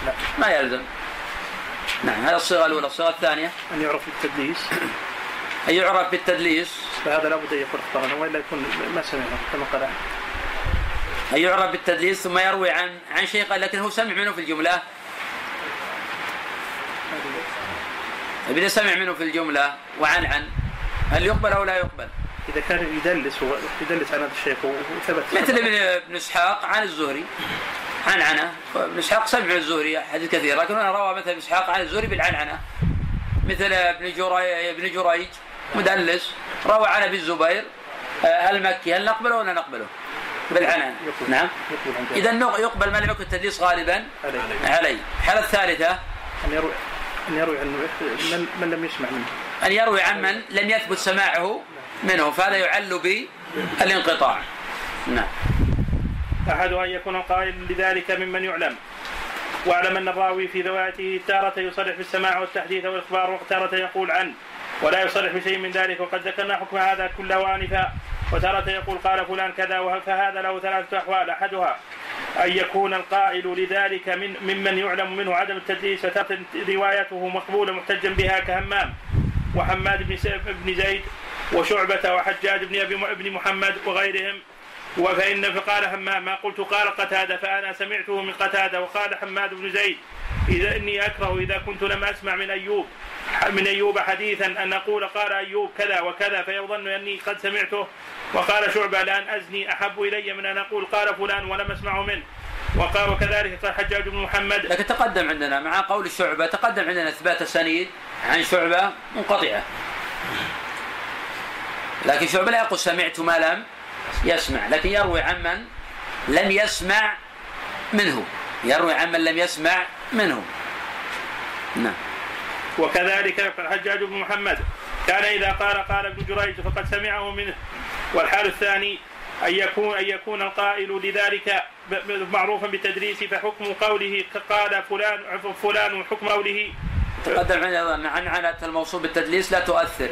لا. ما يلزم. نعم. هذه الصيغة الأولى. الصيغة الثانية. أن يعرف بالتدليس. أن يعرف بالتدليس. فهذا لابد أن يكون اختارنا وإلا يكون ما سمعه كما قال. أن يعرف بالتدليس ثم يروي عن عن شيخ لكن هو سمع منه في الجملة. طيب إذا سمع منه في الجملة وعن عن هل يقبل أو لا يقبل؟ إذا كان يدلس هو يدلس عن هذا الشيخ وثبت. مثل ابن ابن إسحاق عن الزهري. عن عنه ابن إسحاق سمع الزهري حديث كثير لكن هنا روى مثل ابن إسحاق عن الزهري بالعنعنة. مثل ابن جري ابن جريج مدلس روى عن أبي الزبير آه، المكي. هل نقبله ولا نقبله؟ بالعنعنة. يقبل. نعم. نق- يقبل ما لم يكن التدليس غالبا عليه. عليه. الحالة الثالثة. أن يروي. أن يروي عن من, من لم يسمع منه. أن يروي عمن لم يثبت سماعه منه فهذا يعل بالانقطاع. نعم. أحدها أن يكون القائل لذلك ممن يعلم. واعلم أن الراوي في روايته تارة يصرح بالسماع والتحديث والإخبار وتارة يقول عن ولا يصرح بشيء من ذلك وقد ذكرنا حكم هذا كله آنفا وتارة يقول قال فلان كذا فهذا له ثلاثة أحوال أحدها أن يكون القائل لذلك من ممن يعلم منه عدم التدليس وتارة روايته مقبولة محتجا بها كهمام وحماد بن بن زيد وشعبة وحجاج بن أبي بن محمد وغيرهم وفإن فقال همام ما قلت قال قتادة فأنا سمعته من قتادة وقال حماد بن زيد إذا إني أكره إذا كنت لم أسمع من أيوب من أيوب حديثا أن أقول قال أيوب كذا وكذا فيظن أني قد سمعته وقال شعبة لأن أزني أحب إلي من أن أقول قال فلان ولم أسمعه منه وقال وكذلك قال حجاج بن محمد. لكن تقدم عندنا مع قول الشعبة تقدم عندنا إثبات سنيد عن شعبة منقطعة. لكن شعبة لا يقول سمعت ما لم يسمع لكن يروي عمن لم يسمع منه. يروي عمن لم يسمع منه. نعم. وكذلك الحجاج بن محمد كان إذا قال قال ابن جريج فقد سمعه منه. والحال الثاني أن يكون أن يكون القائل لذلك معروفا بالتدريس فحكم قوله قال فلان فلان وحكم قوله. تقدم عندنا أن عنعنة الموصول بالتدليس لا تؤثر.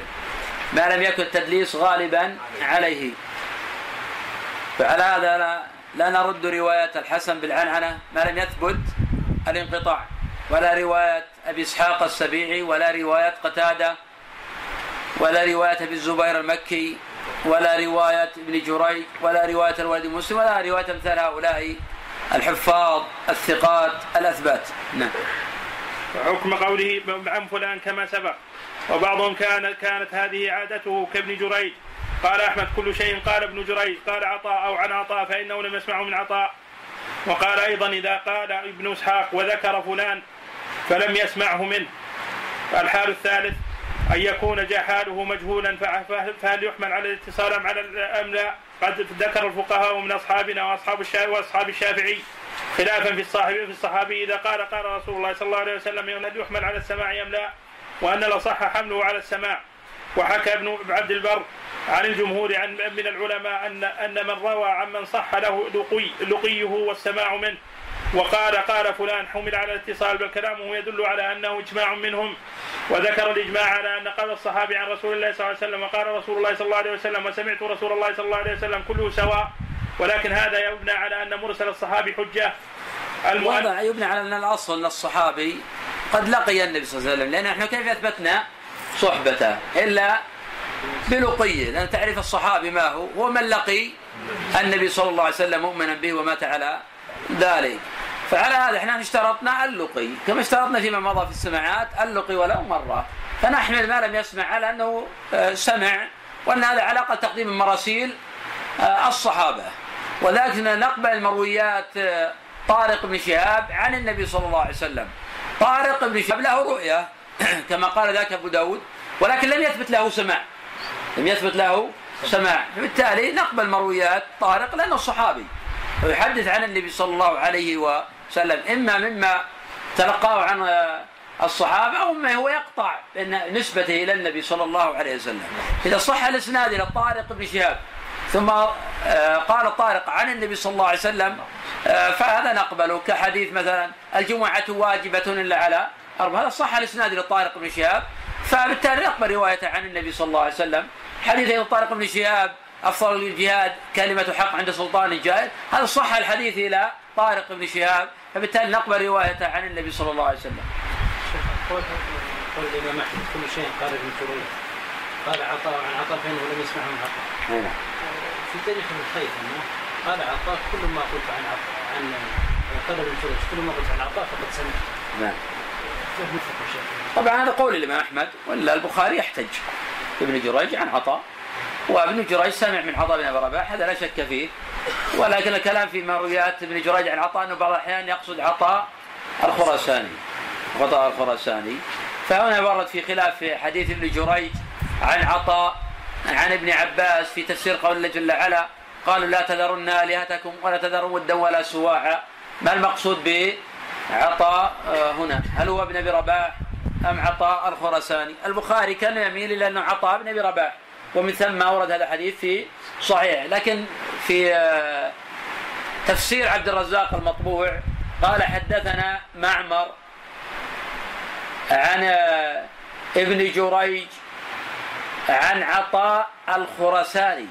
ما لم يكن التدليس غالبا عليه. فعلى هذا لا, لا نرد رواية الحسن بالعنعنة ما لم يثبت الانقطاع ولا رواية أبي إسحاق السبيعي ولا رواية قتادة ولا رواية أبي الزبير المكي ولا رواية ابن جريج ولا رواية الولد مسلم ولا رواية أمثال هؤلاء الحفاظ الثقات الأثبات. نعم. حكم قوله عن فلان كما سبق وبعضهم كان كانت هذه عادته كابن جريج قال أحمد كل شيء قال ابن جريج قال عطاء أو عن عطاء فإنه لم يسمعه من عطاء. وقال أيضا إذا قال ابن إسحاق وذكر فلان فلم يسمعه منه. الحال الثالث أن يكون جحاله مجهولا فه- فهل يحمل على الاتصال أم على أم لا؟ قد ذكر الفقهاء من أصحابنا وأصحاب الشافعي وأصحاب الشافعي خلافا في الصاحب في الصحابي إذا قال قال رسول الله صلى الله عليه وسلم هل يحمل على السماع أم لا؟ وأن الأصح حمله على السماع. وحكى ابن عبد البر عن الجمهور عن من العلماء ان أن من روى عمن صح له لقي لقيه والسماع منه. وقال قال فلان حمل على الاتصال بل كلامه يدل على أنه إجماع منهم. وذكر الإجماع على أن قال الصحابي عن رسول الله صلى الله عليه وسلم وقال رسول الله صلى الله عليه وسلم وسمعت رسول الله صلى الله عليه وسلم كله سواء. ولكن هذا يبنى على أن مرسل الصحابي حجة. وهذا يبنى على أن الأصل الصحابي قد لقي النبي صلى الله عليه وسلم. لأن إحنا كيف أثبتنا؟ صحبته. إلا بلقيه لأن تعريف الصحابي ما هو؟ هو من لقي النبي صلى الله عليه وسلم مؤمنا به ومات على ذلك. فعلى هذا إحنا اشترطنا اللقي. كما اشترطنا فيما مضى في السماعات اللقي ولو مرة. فنحمل ما لم يسمع على أنه آه، سمع وأن هذا علاقة تقديم المراسيل آه، الصحابة. ولكن نقبل المرويات آه، طارق بن شهاب عن النبي صلى الله عليه وسلم. طارق بن شهاب له رؤية. كما قال ذاك أبو داود ولكن لم يثبت له سماع. لم يثبت له سماع. فبالتالي نقبل مرويات طارق لأنه صحابي. ويحدث عن النبي صلى الله عليه وسلم إما مما تلقاه عن آه، الصحابة أو مما هو يقطع نسبته إلى النبي صلى الله عليه وسلم. إذا صح الإسناد إلى طارق بن شهاب ثم آه، قال طارق عن النبي صلى الله عليه وسلم آه، فهذا نقبله كحديث مثلا الجمعة واجبة إلا على أربعة هذا صح الإسناد إلى طارق بن شهاب. فبالتالي نقبل روايته عن النبي صلى الله عليه وسلم. حديث إلى طارق بن شهاب أفضل الجهاد كلمة حق عند سلطان جائر هذا صح الحديث إلى طارق بن شهاب. فبالتالي نقبل روايته عن النبي صلى الله عليه وسلم. قول قول الامام احمد كل شيء قال ابن جريج قال عطاء عن عطاء فإنه لم يسمعه من عطاء. هنا. في تاريخ ابن خيثم قال عطاء كل ما قلت عن عطاء عن ابن جريج كل ما قلت عن عطاء فقد سمعت. نعم كيف مثلك يا شيخ؟ طبعا هذا قول الإمام أحمد ولا البخاري يحتج. ابن جريج عن عطاء وابن جريج سمع من عطاء بن أبي رباح هذا لا شك فيه. ولكن الكلام في مرويات ابن جريج عن عطاء إنه بعض الأحيان يقصد عطاء الخراساني عطاء الخراساني. فهنا ورد في خلاف في حديث ابن جريج عن عطاء عن ابن عباس في تفسير قول الله جل وعلا قالوا لا تذرن آلهتكم ولا تذرن ودا ولا سواعا ما المقصود بعطاء آه، هنا. هل هو ابن أبي رباح أم عطاء الخراساني؟ البخاري كان يميل إلى انه عطاء بن أبي رباح ومن ثم أورد هذا الحديث في صحيح لكن في آه، تفسير عبد الرزاق المطبوع قال حدثنا معمر عن آه، ابن جريج عن عطاء الخرساني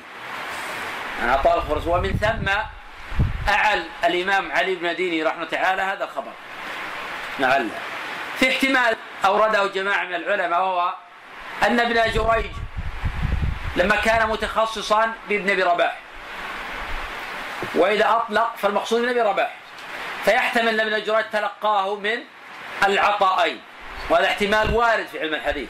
عن عطاء الخرساني ومن ثم أعل الإمام علي بن ديني رحمه تعالى هذا الخبر. لعل في احتمال أورده جماعة من العلماء وهو أن ابن جريج لما كان متخصصا بابن أبي رباح وإذا أطلق فالمقصود ابن أبي رباح. فيحتمل أن ابن جريج تلقاه من العطائين وهذا احتمال وارد في علم الحديث.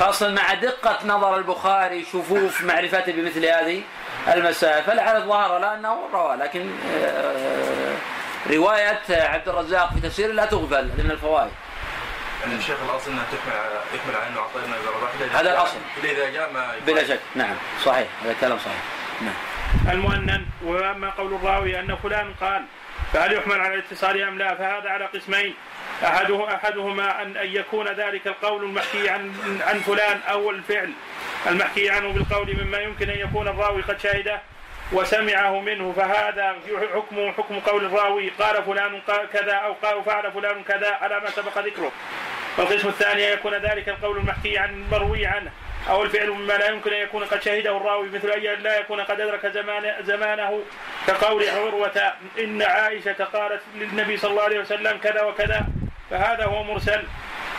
خاصة مع دقة نظر البخاري شفوف معرفته بمثل هذه. المسائل فلعل الظاهر لا أنه روى لكن آه، رواية عبد الرزاق في تفسير لا تغفل من الفوائد. يعني الشيخ الأصل انها تكمل على يكمل على إنه رباح إلا إذا هذا جاء- الأصل. الا إذا جاء ما بلا شك. نعم. صحيح. هذا كلام صحيح. نعم. المؤنن وأما قول الراوي أن فلان قال فهل يحمل على الاتصال أم لا؟ فهذا على قسمين. احده أحدهما ان أن يكون ذلك القول المحكي عن عن فلان أو الفعل المحكي عنه بالقول مما يمكن أن يكون الراوي قد شهده وسمعه منه فهذا حكمه حكم قول الراوي. قال فلان كذا أو قال فعل فلان كذا على ما سبق ذكره. والقسم الثاني أن يكون ذلك القول المحكي عن المروي عنه. أو الفعل مما لا يمكن أن يكون قد شهده الراوي مثل أن لا يكون قد أدرك زمان زمانه كقول عروة إن عائشة قالت للنبي صلى الله عليه وسلم كذا وكذا فهذا هو مرسل.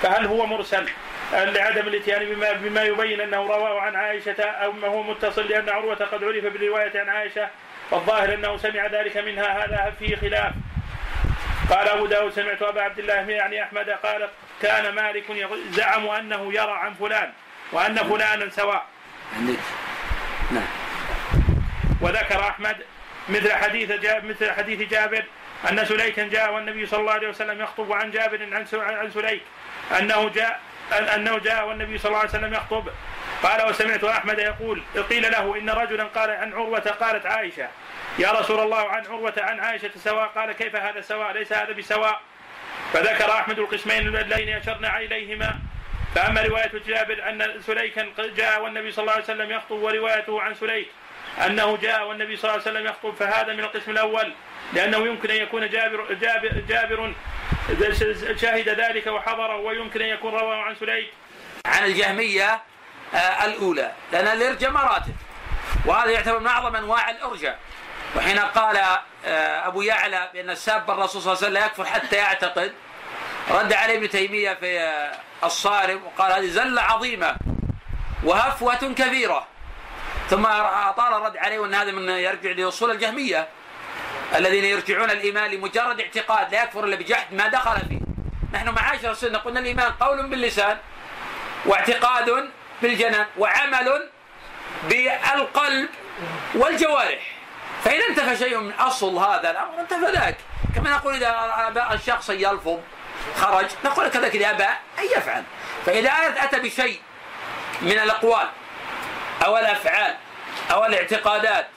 فهل هو مرسل؟ لعدم الإتيان بما بما يبين أنه رواه عن عائشة أو ما هو متصل لأن عروة قد عرف بالرواية عن عائشة والظاهر أنه سمع ذلك منها. هذا فيه خلاف. قال أبو داود سمعت أبا عبد الله يعني أحمد قال كان مالك زعم أنه يرى عن فلان. وأن فلانا سواء. عندك. نعم. وذكر أحمد مثل حديث مثل حديث جابر أن سليكا جاء والنبي صلى الله عليه وسلم يخطب عن جابر عن عن سليك. أنه جاء أن- أنه جاء والنبي صلى الله عليه وسلم يخطب. قال وسمعت أحمد يقول قيل له إن رجلا قال عن عروة قالت عائشة. يا رسول الله عن عروة عن عائشة سواء. قال كيف هذا سواء؟ ليس هذا بسواء. فذكر أحمد القسمين اللذين اشرنا اليهما فأما رواية جابر أن سليكا جاء والنبي صلى الله عليه وسلم يخطب وروايته عن سليك أنه جاء والنبي صلى الله عليه وسلم يخطب فهذا من القسم الأول لأنه يمكن أن يكون جابر جابر, جابر شاهد ذلك وحضره ويمكن أن يكون رواه عن سليك. عن الجهمية آه، الأولى لأن الإرجاء مراتب وهذا يعتبر من أعظم أنواع الإرجاء. وحين قال آه، أبو يعلى بأن الساب الرسول صلى الله عليه وسلم لا يكفر حتى يعتقد رد عليه ابن تيمية في آه، الصارم وقال هذه زلة عظيمة وهفوة كبيرة. ثم أطال الرد عليه وأن هذا من يرجع لأصول الجهمية الذين يرجعون الإيمان لمجرد اعتقاد لا يكفر إلا بجحد ما دخل فيه. نحن معاشر السنة قلنا الإيمان قول باللسان واعتقاد بالجنان وعمل بالقلب والجوارح. فإذا انتفى شيء من أصل هذا الأمر انتفى ذاك. كما نقول إذا الشخص يلفظ خرج. نقول كذلك إذا أبى أن يفعل. فإذا أتى بشيء من الأقوال أو الأفعال أو الاعتقادات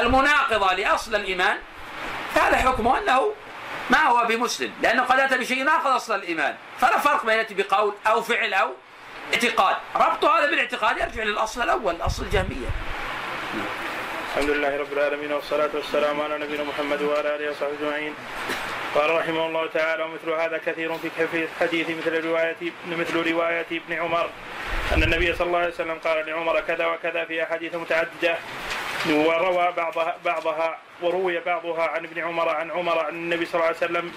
المناقضة لأصل الإيمان فهذا حكمه أنه ما هو بمسلم. لأنه قد أتى بشيء ناقض أصل الإيمان. فلا فرق بين يأتي بقول أو فعل أو اعتقاد. ربط هذا بالاعتقاد يرجع للأصل الأول أصل الجهمية. الحمد لله رب العالمين والصلاة والسلام على نبينا محمد وعلى آله وصحبه أجمعين. قال رحمه الله تعالى ومثل هذا كثير في الحديث مثل رواية مثل رواية ابن عمر. أن النبي صلى الله عليه وسلم قال لعمر كذا وكذا في أحاديث متعددة وروى بعضها بعضها وروي بعضها عن ابن عمر عن عمر عن النبي صلى الله عليه وسلم.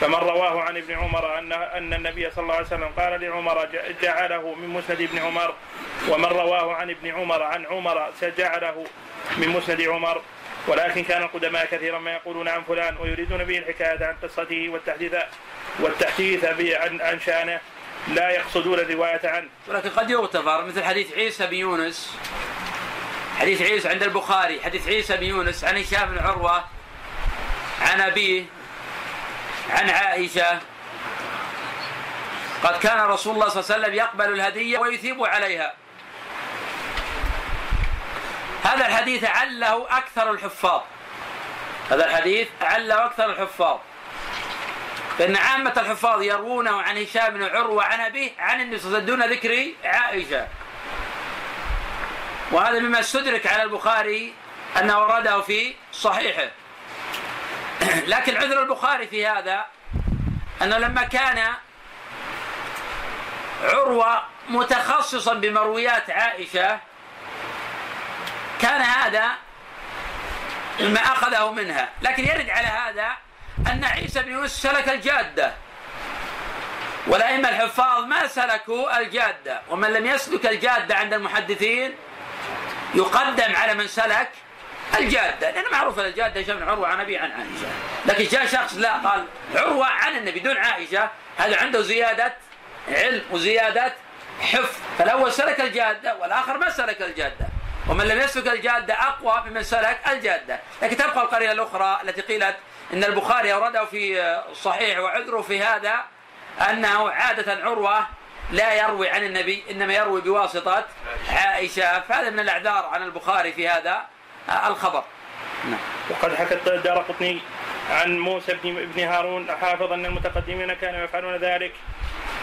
فمن رواه عن ابن عمر ان أن النبي صلى الله عليه وسلم قال لعمر جعله من مسند ابن عمر. ومن رواه عن ابن عمر عن عمر جعله من مسند عمر. ولكن كان القدماء كثيرا ما يقولون عن فلان ويريدون به الحكاية عن قصته والتحديث والتحديث عن عن شأنه. لا يقصدون الرواية عنه. ولكن قد يغتفر مثل حديث عيسى بن يونس حديث عيسى عند البخاري حديث عيسى بن يونس عن هشام بن عروة عن أبيه عن عائشة. قد كان رسول الله صلى الله عليه وسلم يقبل الهدية ويثيب عليها. هذا الحديث عله أكثر الحفاظ. هذا الحديث عله أكثر الحفاظ. فإن عامة الحفاظ يروونه عن هشام بن عروة عن أبيه عن النبي صلى الله عليه وسلم دون ذكر عائشة. وهذا مما استدرك على البخاري أنه ورده في صحيحه. لكن عذر البخاري في هذا أنه لما كان عروة متخصصا بمرويات عائشة كان هذا ما أخذه منها. لكن يرد على هذا أن عيسى بن يونس سلك الجادة. والأئمة الحفاظ ما سلكوا الجادة. ومن لم يسلك الجادة عند المحدثين يقدم على من سلك الجادة. لأنه معروف الجادة هشام بن عروة عن أبي عن عائشة. لكن جاء شخص لا قال عروة عن النبي دون عائشة. هذا عنده زيادة علم وزيادة حفظ. فالأول سلك الجادة والآخر ما سلك الجادة. ومن لم يسلك الجادة أقوى ممن سلك الجادة. لكن تبقى القرينة الأخرى التي قيلت إن البخاري أورده في الصحيح وعذره في هذا أنه عادة عروة لا يروي عن النبي إنما يروي بواسطة عائشة. فهذا من الأعذار عن البخاري في هذا الخبر. نعم. وقد حكى الدار قطني عن موسى بن هارون حافظ أن المتقدمين كانوا يفعلون ذلك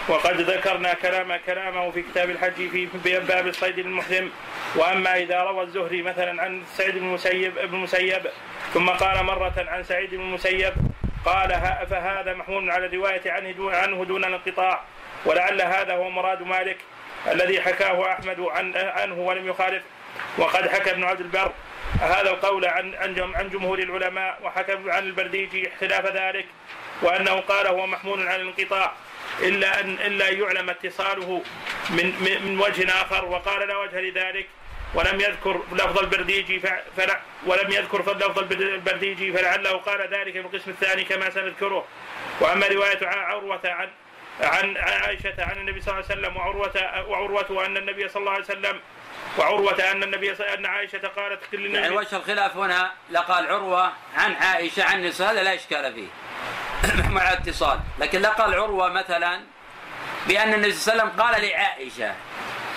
وقد ذكرنا كلام كلامه في كتاب الحج في باب الصيد المحرم. وأما إذا روى الزهري مثلا عن سعيد بن المسيب ابن المسيب ثم قال مرة عن سعيد بن المسيب قال فهذا محمول على الرواية عنه دون, عنه دون الانقطاع ولعل هذا هو مراد مالك الذي حكاه أحمد عن عنه ولم يخالف. وقد حكى ابن عبد البر هذا القول عن عن جمهور العلماء وحكى عن البرديجي خلاف ذلك. وأنه قال هو محمول على الانقطاع إلا ان إلا يعلم اتصاله من من وجه آخر وقال لا وجه لذلك ولم يذكر لفظ البرديجي فلا ولم يذكر لفظ البرديجي فلعله قال ذلك في القسم الثاني كما سنذكره. وأما رواية عروة عن عن عائشة عن النبي صلى الله عليه وسلم وعروه وعروة أن النبي صلى الله عليه وسلم وعروة أن النبي أن عائشة قالت للنبي يعني وجه الخلاف هنا؟ لقال عروة عن عائشة عن النساء هذا لا إشكال فيه. مع اتصال. لكن لقال عروة مثلا بأن النبي صلى الله عليه وسلم قال لعائشة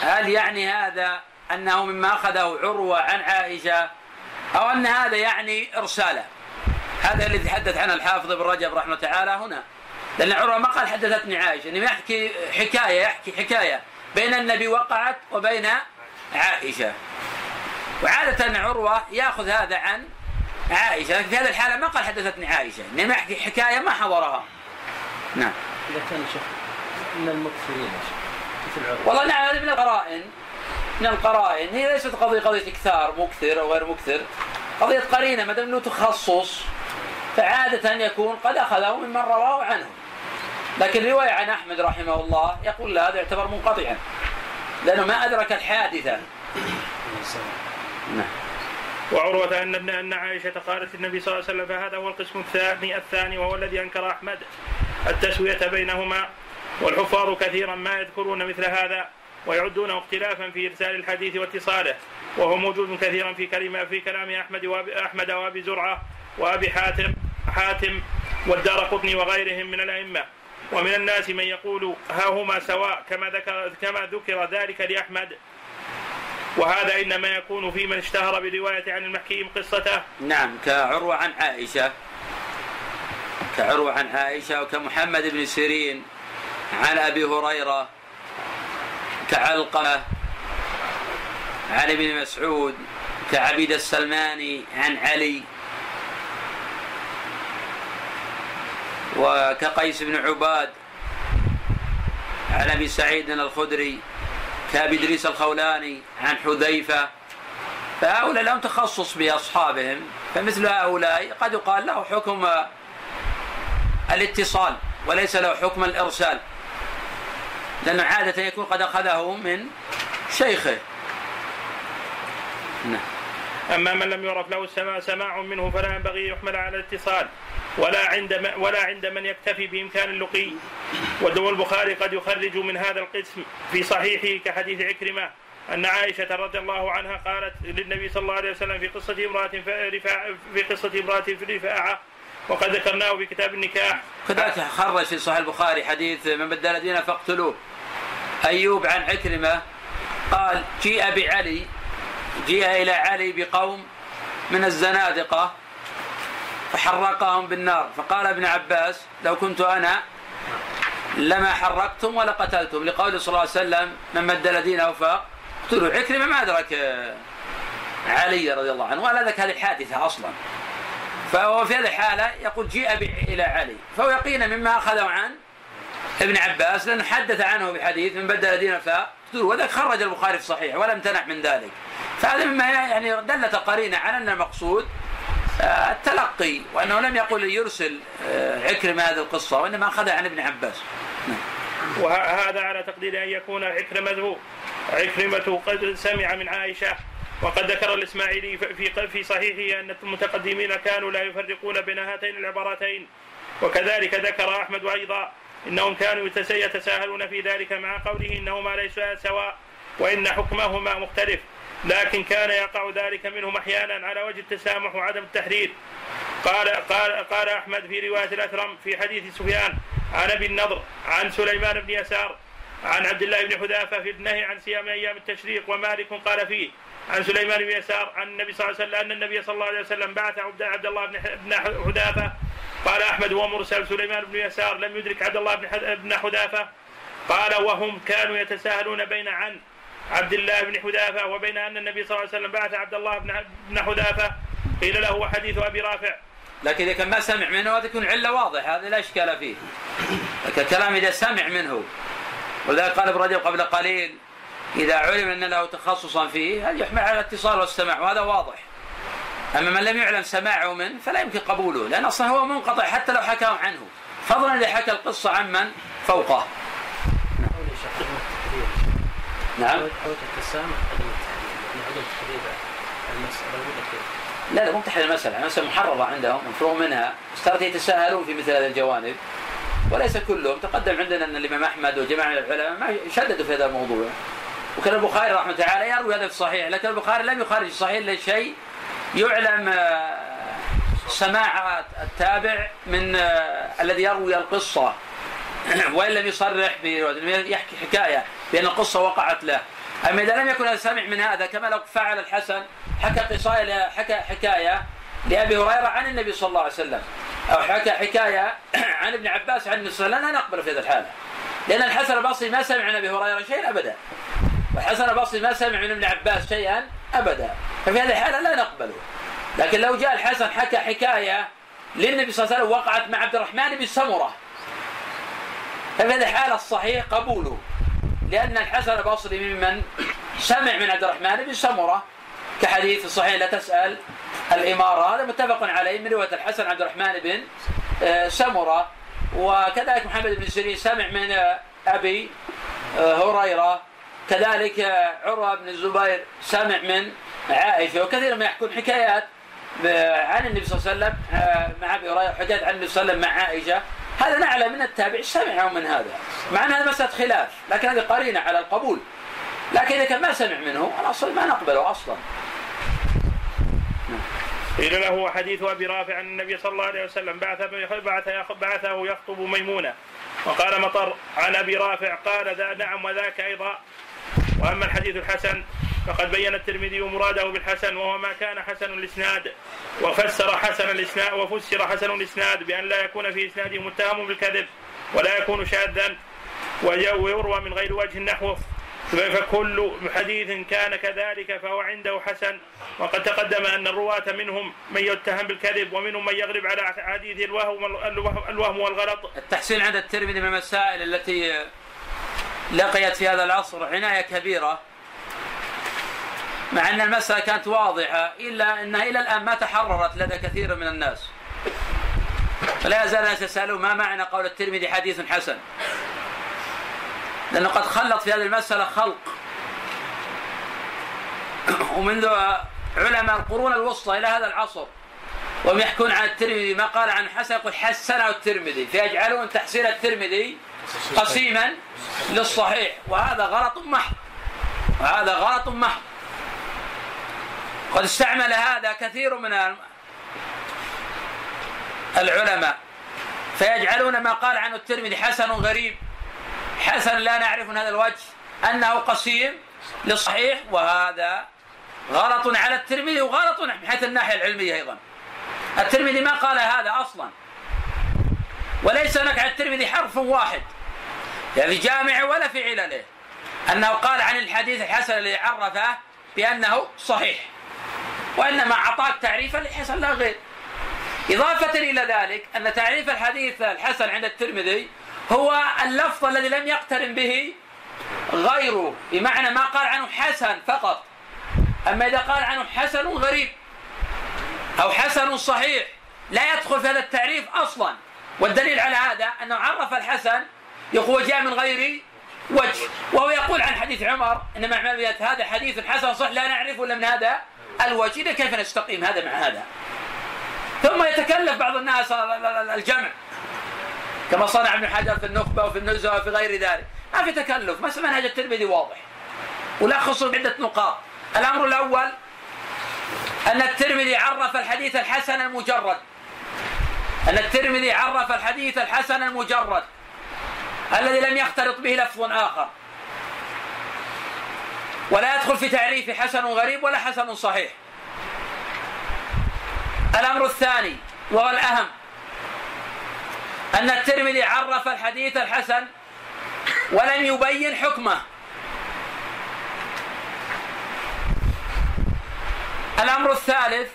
هل يعني هذا أنه مما أخذه عروة عن عائشة أو أن هذا يعني إرسالة؟ هذا الذي تحدث عنه الحافظ ابن رجب رحمه تعالى هنا. لأن عروة ما قال حدثتني عائشة إنما يحكي حكاية يحكي حكاية بين النبي وقعت وبين عائشة. وعادة عروة يأخذ هذا عن عائشة لكن في هذه الحالة ما قال حدثتني عائشة إنما يحكي حكاية ما حضرها نعم. إذا كان شيخ من المكثرين والله نعم هذه من القرائن. من القرائن. هي ليست قضية قضية إكثار مكثر أو غير مكثر. قضية قرينة ما دام له تخصص فعادة يكون قد أخذه ممن رواه عنه. لكن رواية عن أحمد رحمه الله يقول لا هذا يعتبر منقطعا. لأنه ما أدرك الحادثة. نعم. وعروة أن أن عائشة قالت للنبي صلى الله عليه وسلم فهذا هو القسم الثاني الثاني وهو الذي أنكر أحمد. التسوية بينهما والحفاظ كثيرا ما يذكرون مثل هذا ويعدونه اختلافا في إرسال الحديث واتصاله. وهو موجود كثيرا في كلمة في كلام أحمد وأبي أحمد وأبي زرعة وأبي حاتم حاتم والدار قطني وغيرهم من الأئمة. ومن الناس من يقول ها هما سواء كما ذكر كما ذكر ذلك لأحمد وهذا إنما يكون في من اشتهر برواية عن المحكيم قصته. نعم كعروة عن عائشة. كعروة عن عائشة وكمحمد بن سيرين عن أبي هريرة كعلقمة عن ابن مسعود كعبيد السلماني عن علي وكقيس بن عباد عن أبي سعيد الخدري كابي إدريس الخولاني عن حذيفة فهؤلاء لهم تخصص بأصحابهم فمثل هؤلاء قد يقال له حكم الاتصال وليس له حكم الإرسال. لأنه عادة يكون قد أخذه من شيخه. نعم. أما من لم يعرف له السماع سماع منه فلا ينبغي يحمل على الاتصال. ولا عند ولا عند من يكتفي بإمكان اللقي. ودو البخاري قد يخرج من هذا القسم في صحيحه كحديث عكرمة أن عائشة رضي الله عنها قالت للنبي صلى الله عليه وسلم في قصة امرأة في قصة امرأة في رفاعة وقد ذكرناه في كتاب النكاح. كذلك خرج في صحيح البخاري حديث من بدل دينه فاقتلوه؟ أيوب عن عكرمة قال جيء بعلي جيء إلى علي بقوم من الزنادقة فحرقهم بالنار. فقال ابن عباس لو كنت أنا لما حرقتم ولا قتلتم. لقول صلى الله عليه وسلم من بدل دينه فاقتلوا عكرمة ما أدرك علي رضي الله عنه ولا ذاك هذه الحادثة أصلا. فهو في هذه الحالة يقول جيء إلى علي. فهو يقينا مما أخذه عن ابن عباس لأنه حدث عنه بحديث من بدل دينه فاقتلوا وذاك خرج البخاري في صحيح ولم تنع من ذلك فهذا مما يعني دلت قرينة على أن المقصود آه، التلقي وأنه لم يقل يرسل آه، عكرمة هذه القصة وإنما أخذها عن ابن عباس. وهذا على تقدير أن يكون عكرمة عكرمة قد سمع من عائشة وقد ذكر الإسماعيلي في في صحيحه أن المتقدمين كانوا لا يفرقون بين هاتين العبارتين وكذلك ذكر أحمد أيضا إنهم كانوا يتساهلون في ذلك مع قوله إنهما ليسا سواء وإن حكمهما مختلف لكن كان يقع ذلك منهم أحيانا على وجه التسامح وعدم التحرير. قال قال قال أحمد في رواية الأثرم في حديث سفيان عن أبي النضر عن سليمان بن يسار عن عبد الله بن حذافة في النهي عن صيام أيام التشريق ومالك قال فيه عن سليمان بن يسار عن النبي صلى الله عليه وسلم أن النبي صلى الله عليه وسلم بعث عبد الله بن حذافة قال أحمد هو مرسل سليمان بن يسار لم يدرك عبد الله بن حذافة. قال وهم كانوا يتساهلون بين عن عبد الله بن حذافة وبين أن النبي صلى الله عليه وسلم بعث عبد الله بن حذافة. قيل له حديث أبي رافع. لكن إذا كان ما سمع منه هذا يكون علة واضحه هذا لا إشكال فيه. لكن الكلام إذا سمع منه ولذلك قال ابن رجب قبل قليل إذا علم أن له تخصصا فيه هذا يحمل على الاتصال والسماع وهذا واضح. أما من لم يعلم سماعه منه فلا يمكن قبوله لأن أصلا هو منقطع حتى لو حكاه عنه. فضلا إذا حكى القصة عمن فوقه. نعم؟ لا لا مو تحديد المسألة، المسألة محررة عندهم مفروغ منها، ترى يتساهلون في مثل هذه الجوانب. وليس كلهم، تقدم عندنا أن الإمام أحمد وجماعة من العلماء ما شددوا في هذا الموضوع. وكان البخاري رحمه الله تعالى يروي هذا في الصحيح، لكن البخاري لم يخرج الصحيح إلا شيء يعلم آه، سماع التابع من آه، الذي يروي القصة. وإن لم يصرح يحكي حكاية بأن القصة وقعت له. أما إذا لم يكن هذا سمع من هذا كما لو فعل الحسن حكى قصاية حكى حكاية لأبي هريرة عن النبي صلى الله عليه وسلم أو حكى حكاية عن ابن عباس عن النبي صلى الله عليه وسلم لا نقبل في هذه الحالة. لأن الحسن البصري ما سمع عن أبي هريرة شيئا أبدا. والحسن البصري ما سمع من ابن عباس شيئا أبدا. ففي هذه الحالة لا نقبله. لكن لو جاء الحسن حكى حكاية للنبي صلى الله عليه وسلم وقعت مع عبد الرحمن بن سمرة. ففي هذه الحالة الصحيح قبوله. لأن الحسن البصري ممن سمع من عبد الرحمن بن سمرة. كحديث الصحيح لا تسأل الإمارة. هذا متفق عليه من رواية الحسن عبد الرحمن بن آه، سمرة. وكذلك محمد بن سيرين سمع من آه، أبي آه، هريرة. كذلك عروة بن الزبير سمع من عائشة وكثير ما يحكون حكايات عن النبي صلى الله عليه وسلم مع أبي هريرة حكايات عن النبي صلى الله عليه وسلم مع عائشة. هذا نعلم من التابع سمع من هذا مع أن هذا مسألة خلاف لكن هذه قرينة على القبول. لكن إذا كان ما سمع منه الاصل ما نقبله أصلا. قيل له حديث أبي رافع ان النبي صلى الله عليه وسلم بعث بعث بعثه يخطب ميمونة. وقال مطر عن أبي رافع قال ذا نعم وذاك أيضا. وأما الحديث الحسن فقد بين الترمذي مراده بالحسن وهو ما كان حسن الإسناد وفسر حسن الإسناد وفسر حسن الإسناد بأن لا يكون في اسناده متهم بالكذب ولا يكون شاذا ويروى من غير وجه نحوه فكل حديث كان كذلك فهو عنده حسن وقد تقدم أن الرواة منهم من يتهم بالكذب ومنهم من يغلب على حديث الوهم الوهم والغلط. التحسين عند الترمذي من المسائل التي لقيت في هذا العصر عناية كبيرة مع أن المسألة كانت واضحة إلا أنها إلى الآن ما تحررت لدى كثير من الناس. فلا يزال الناس يسألون ما معنى قول الترمذي حديث حسن. لأنه قد خلط في هذه المسألة خلق. ومنذ علماء القرون الوسطى إلى هذا العصر وهم يحكون عن الترمذي ما قال عن حسن يقول حسنه الترمذي. فيجعلون تحسين الترمذي قسيما للصحيح. وهذا غلط محض. وهذا غلط محض. قد استعمل هذا كثير من العلماء. فيجعلون ما قال عنه الترمذي حسن غريب. حسن لا نعرف من هذا الوجه. أنه قسيم للصحيح وهذا غلط على الترمذي وغلط من حيث الناحية العلمية أيضا. الترمذي ما قال هذا أصلا. وليس هناك على الترمذي حرف واحد لا في جامعه ولا في علله أنه قال عن الحديث الحسن الذي عرفه بأنه صحيح. وإنما أعطاك تعريفا للحسن لا غير. إضافة إلى ذلك أن تعريف الحديث الحسن عند الترمذي هو اللفظ الذي لم يقترن به غيره بمعنى ما قال عنه حسن فقط أما إذا قال عنه حسن غريب أو حسن صحيح لا يدخل في هذا التعريف أصلا والدليل على هذا أنه عرف الحسن يقول جاء من غير وجه وهو يقول عن حديث عمر إن مع هذا حديث حسن صح لا نعرفه إلا من هذا الوجه. إذا كيف نستقيم هذا مع هذا؟ ثم يتكلف بعض الناس الجمع كما صنع ابن حجر في النخبة وفي النزهة وفي غير ذلك. ما في تكلف بس منهج الترمذي واضح. ولخصه بعدة نقاط. الأمر الأول أن الترمذي عرف الحديث الحسن المجرد. أن الترمذي عرف الحديث الحسن المجرد الذي لم يختلط به لفظ آخر. ولا يدخل في تعريف حسن غريب ولا حسن صحيح. الأمر الثاني وهو الأهم أن الترمذي عرف الحديث الحسن ولم يبين حكمه. الأمر الثالث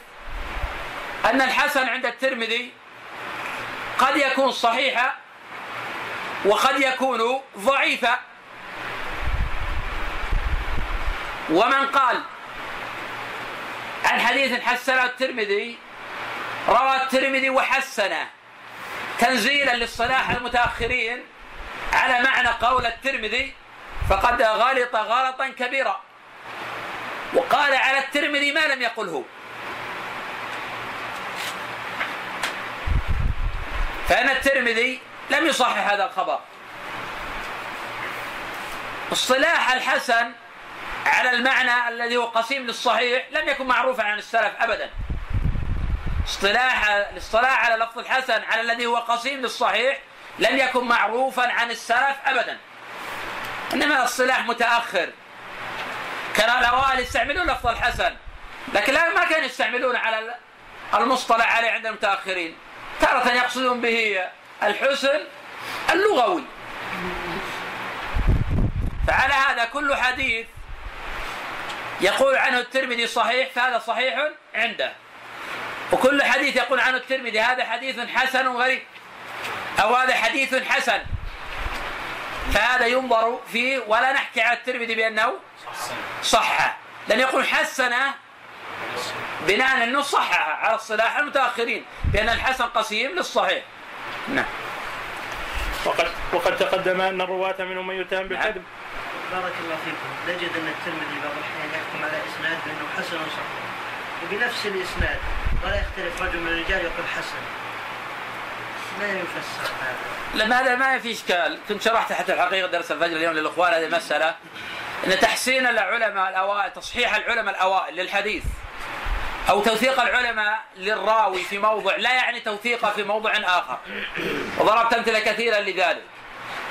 أن الحسن عند الترمذي قد يكون صحيحا وقد يكون ضعيفا ومن قال عن حديث حسنه الترمذي روى الترمذي وحسنه. تنزيلا للصلاح المتأخرين على معنى قول الترمذي فقد غلط غلطا كبيرا. وقال على الترمذي ما لم يقله. فإن الترمذي لم يصحح هذا الخبر. اصطلاح الحسن على المعنى الذي هو قسيم للصحيح لم يكن معروفا عن السلف أبدا. اصطلاح الاصطلاح على لفظ الحسن على الذي هو قسيم للصحيح لم يكن معروفا عن السلف ابدا. إنما الاصطلاح متأخر. كان الاوائل يستعملون لفظ الحسن لكن لا ما كانوا يستعملون على المصطلح عليه عند المتأخرين. تارة يقصدون به الحسن اللغوي. فعلى هذا كل حديث يقول عنه الترمذي صحيح فهذا صحيح عنده. وكل حديث يقول عنه الترمذي هذا حديث حسن غريب أو هذا حديث حسن. فهذا ينظر فيه ولا نحكي على الترمذي بأنه صح لأن يقول حسنه بناء أنه صحح على الصلاح المتأخرين بأن الحسن قسيم للصحيح. نعم. وقد وقد تقدم أن الرواة منهم من يتهم بالكذب. بارك الله فيكم، نجد أن الترمذي بعض الأحيان يحكم على إسناد بأنه حسن صحيح. وبنفس الإسناد ولا يختلف رجل من الرجال يقول حسن. لا يفسر هذا. لما هذا ما في إشكال. كنت شرحت حتى الحقيقة درس الفجر اليوم للإخوان هذه مسألة إن تحسين العلماء الأوائل تصحيح العلماء الأوائل للحديث أو توثيق العلماء للراوي في موضع لا يعني توثيقه في موضع آخر. وضربت أمثلة كثيرة لذلك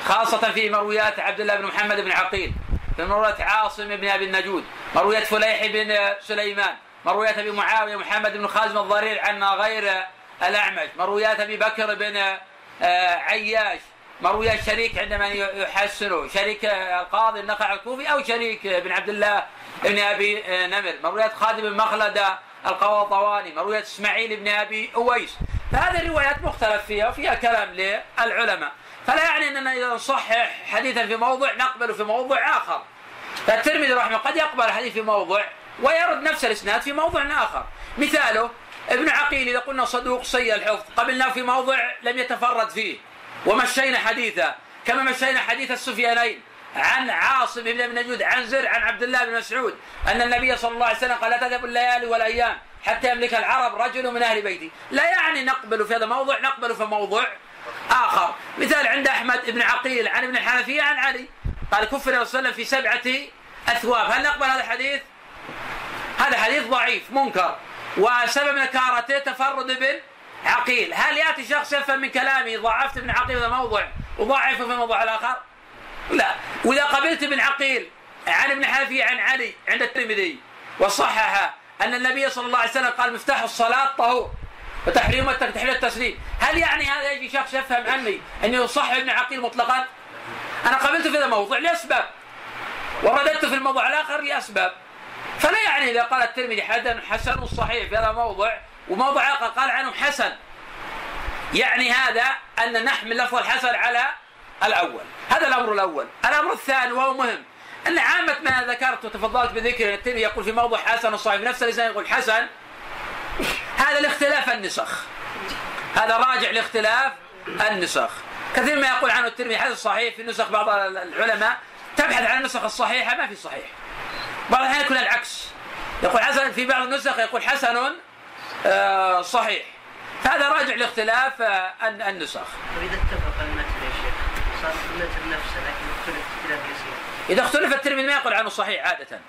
خاصة في مرويات عبد الله بن محمد بن عقيل في مرويات عاصم بن أبي النجود مرويات فليح بن سليمان مرويات أبي معاوية محمد بن خازم الضرير عن غير الأعمش مرويات أبي بكر بن آه، عياش مرويات شريك عندما يحسنه شريك القاضي النخع الكوفي أو شريك بن عبد الله بن أبي آه، نمر. مرويات خادم بن القواطواني مرويات إسماعيل بن أبي أويس. فهذه الروايات مختلف فيها وفيها كلام للعلماء. فلا يعني أننا إذا نصحح حديثا في موضع نقبل في موضع آخر. فالترمذي رحمه قد يقبل الحديث في موضع ويرد نفس الإسناد في موضع آخر. مثاله ابن عقيل إذا قلنا صدوق سيء الحفظ قبلناه في موضع لم يتفرد فيه. ومشينا حديثه كما مشينا حديث السفيانين عن عاصم بن نجود عن زر عن عبد الله بن مسعود أن النبي صلى الله عليه وسلم قال لا تذهب الليالي والأيام حتى يملك العرب رجل من أهل بيتي. لا يعني نقبل في هذا الموضوع نقبل في موضوع آخر. مثال عند أحمد بن عقيل عن ابن الحنفية عن علي. قال كفر صلى الله عليه وسلم في سبعة أثواب. هل نقبل هذا الحديث؟ هذا حديث ضعيف منكر. وسبب نكارته تفرد ابن عقيل. هل يأتي شخص يفهم من كلامي ضعفت ابن عقيل هذا موضوع وضعفه في الموضوع الآخر؟ لا. وإذا قبلت ابن عقيل عن ابن حنفي عن علي عند الترمذي وصحح أن النبي صلى الله عليه وسلم قال مفتاح الصلاة طهور وتحريم تحريم التسليم. هل يعني هذا يجي شخص يفهم عني انه يصح ابن عقيل مطلقا؟ أنا قبلت في هذا الموضوع لأسباب. ورددت في الموضوع الآخر لأسباب. فلا يعني إذا قال الترمذي حدث حسن صحيح في هذا الموضوع وموضع اخر قال عنه حسن. يعني هذا أن نحمل لفظ الحسن على الأول. هذا الأمر الأول. الأمر الثاني وهو مهم. أن عامة ما ذكرت وتفضلت بذكر الترمذي يقول في موضوع حسن صحيح نفس الانسان يقول حسن. هذا الاختلاف النسخ. هذا راجع لاختلاف النسخ. كثير ما يقول عنه الترمذي حسن صحيح في نسخ بعض العلماء تبحث عن النسخ الصحيحة ما في صحيح. بعض الأحيان يكون العكس. يقول حسن في بعض النسخ يقول حسن صحيح. هذا راجع لاختلاف آه، النسخ. واذا اتفق المتن يا شيخ صار المتن نفسه لكن اختلف اختلاف يسير. إذا اختلف الترمذي ما يقول عنه صحيح عادة.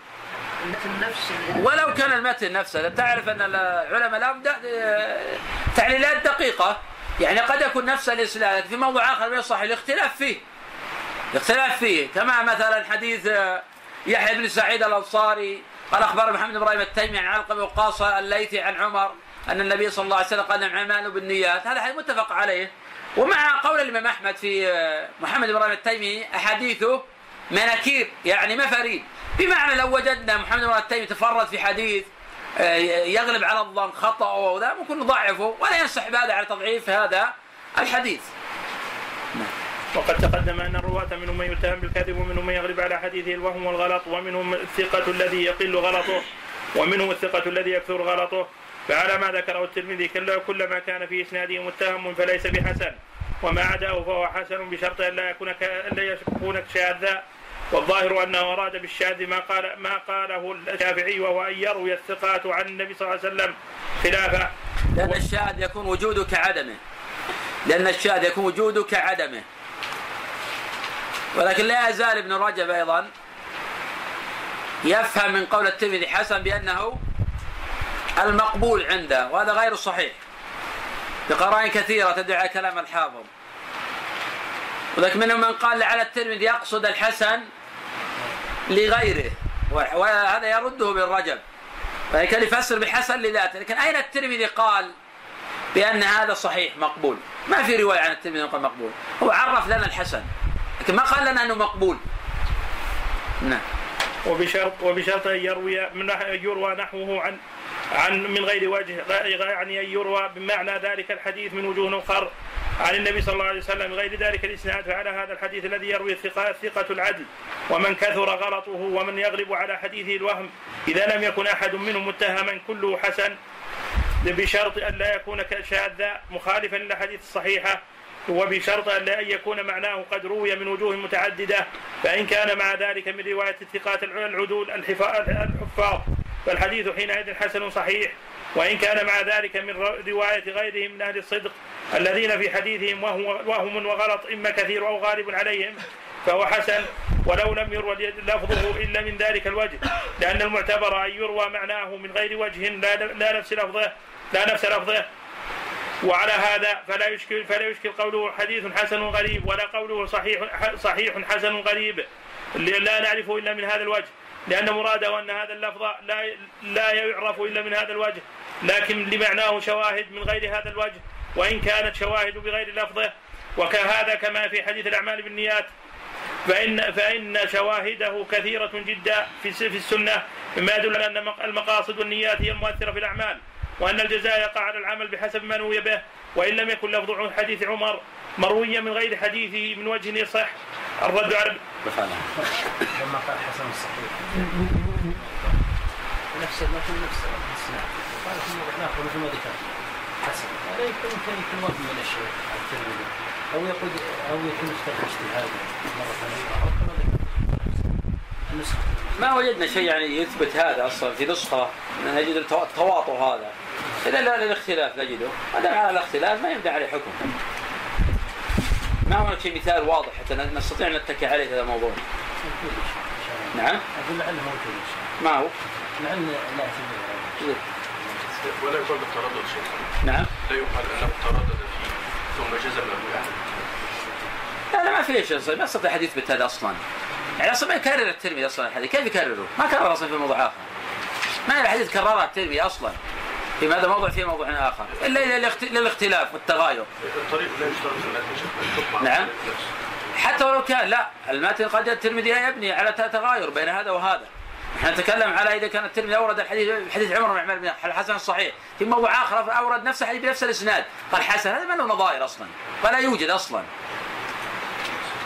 المتن نفسه ولو كان المتن نفسه تعرف أن العلماء لهم آه، تعليلات دقيقة. يعني قد يكون نفس الإسناد في موضوع آخر من الصحيح الاختلاف فيه. الاختلاف فيه. كما مثلا حديث يحيى بن سعيد الأنصاري قال اخبر محمد بن إبراهيم التيمي عن علقمة وقاصة الليثي عن عمر. أن النبي صلى الله عليه وسلم قال الاعمال بالنيات هذا حديث متفق عليه. ومع قول الإمام أحمد في آه، محمد بن التيمي احاديثه مناكير يعني مفاريد. بمعنى لو وجدنا محمد بن التيمي تفرد في حديث آه، يغلب على الظن خطأ وذا ممكن نضعفه ولا ينسحب هذا على تضعيف هذا الحديث. وقد تقدم أن الرواة منهم من يتهم بالكذب ومنهم من يغلب على حديثه الوهم والغلط ومنهم الثقة الذي يقل غلطه ومنهم الثقة الذي يكثر غلطه. فعلى ما ذكره الترمذي كل ما كان في إسناده متهم فليس بحسن وما عداه فهو حسن بشرط أن لا يكون لا يكون شاذا والظاهر أنه أراد بالشاذ ما قال ما قاله الشافعي وهو أن يروي الثقات عن النبي صلى الله عليه وسلم خلافه. لأن الشاذ يكون وجوده كعدمه لأن الشاذ يكون وجوده كعدمه ولكن لا يزال ابن رجب أيضا يفهم من قول الترمذي حسن بأنه المقبول عنده وهذا غير صحيح. بقرائن كثيرة تدعي على كلام الحافظ ولكن منهم من قال لعل الترمذي يقصد الحسن لغيره. وهذا يرده ابن رجب يفسر بحسن لذاته. لكن أين الترمذي قال بأن هذا صحيح مقبول؟ ما في رواية عن الترمذي قال مقبول. هو عرف لنا الحسن. لكن ما قال لنا أنه مقبول. نعم. وبشرط وبشرط أن يروي من يروى نحوه عن عن من غير وجه يعني ان يروى بمعنى ذلك الحديث من وجوه آخر عن النبي صلى الله عليه وسلم. غير ذلك الإسناد فعلى هذا الحديث الذي يروي الثقة, ثقة العدل ومن كثر غلطه ومن يغلب على حديثه الوهم. إذا لم يكن أحد منهم متهما كله حسن بشرط أن لا يكون شاذا مخالفا للاحاديث الصحيحه وبشرط أن لا يكون معناه قد روي من وجوه متعددة. فإن كان مع ذلك من رواية الثقات العدول الحفاظ. فالحديث حينئذ حسن صحيح وإن كان مع ذلك من رواية غيرهم من أهل الصدق الذين في حديثهم وهم وغلط إما كثير أو غالب عليهم فهو حسن ولو لم يروى لفظه إلا من ذلك الوجه لأن المعتبر أن يروى معناه من غير وجه لا نفس لفظه لا نفس لفظه. وعلى هذا فلا يشكل فلا يشكل قوله حديث حسن غريب ولا قوله صحيح صحيح حسن غريب لا نعرفه إلا من هذا الوجه. لأن مراده أن هذا اللفظ لا لا يعرف إلا من هذا الوجه. لكن لمعناه شواهد من غير هذا الوجه. وإن كانت شواهد بغير لفظه وكهذا كما في حديث الأعمال بالنيات فإن فإن شواهده كثيرة جدا في في السنة. مما يدل على أن المقاصد والنيات هي المؤثرة في الأعمال وأن الجزاء يقع على العمل بحسب ما نوي به. وإن لم يكن لفظ حديث عمر مرويا من غير حديثه من وجه يصح. الرد على لما قال حسن الصحيح. نفس المتن نفس. الاسناد قال في ناخذ ما ذكر حسن. هذا يمكن يكون وهم من الشيخ الترمذي أو يقول أو يكون اجتهاد اجتهادي مرة ثانية. أو كما ذكر النسخة ما وجدنا شيء يعني يثبت هذا أصلا في نسخة نجد التوا- التواطؤ هذا. الا لا للاختلاف نجده. ما دام على الاختلاف ما يبدا عليه حكم. ما هناك شيء مثال واضح حتى نستطيع أن نتكي عليه في هذا الموضوع. نعم. أقول لعله موجود إن شاء ما هو؟ الله لعل لا اعتبر ولا يقال بالتردد شيخ نعم. لا يقال انه تردد فيه ثم جزم ابو يعلى لا لا ما في شيء ما يستطيع احد يثبت هذا أصلا. يعني أصلا ما يكرر الترمذي أصلا الحديث. كيف يكرره؟ ما كرر أصلا في موضوع آخر. ما الحديث كررها الترمذي أصلا. في هذا موضوع في موضوع آخر. إلا إلى الاخت- للاختلاف والتغاير. الطريق لا يشترط في نعم. حتى ولو كان لا. المتن قد الترمذي يبني على تغاير بين هذا وهذا. إحنا نتكلم على إذا كان الترمذي أورد الحديث حديث عمر بن عمر بن الحسن الصحيح. في موضوع آخر أورد نفس الحديث بنفس الإسناد. قال حسن هذا ما له نظائر أصلا. ولا يوجد أصلا.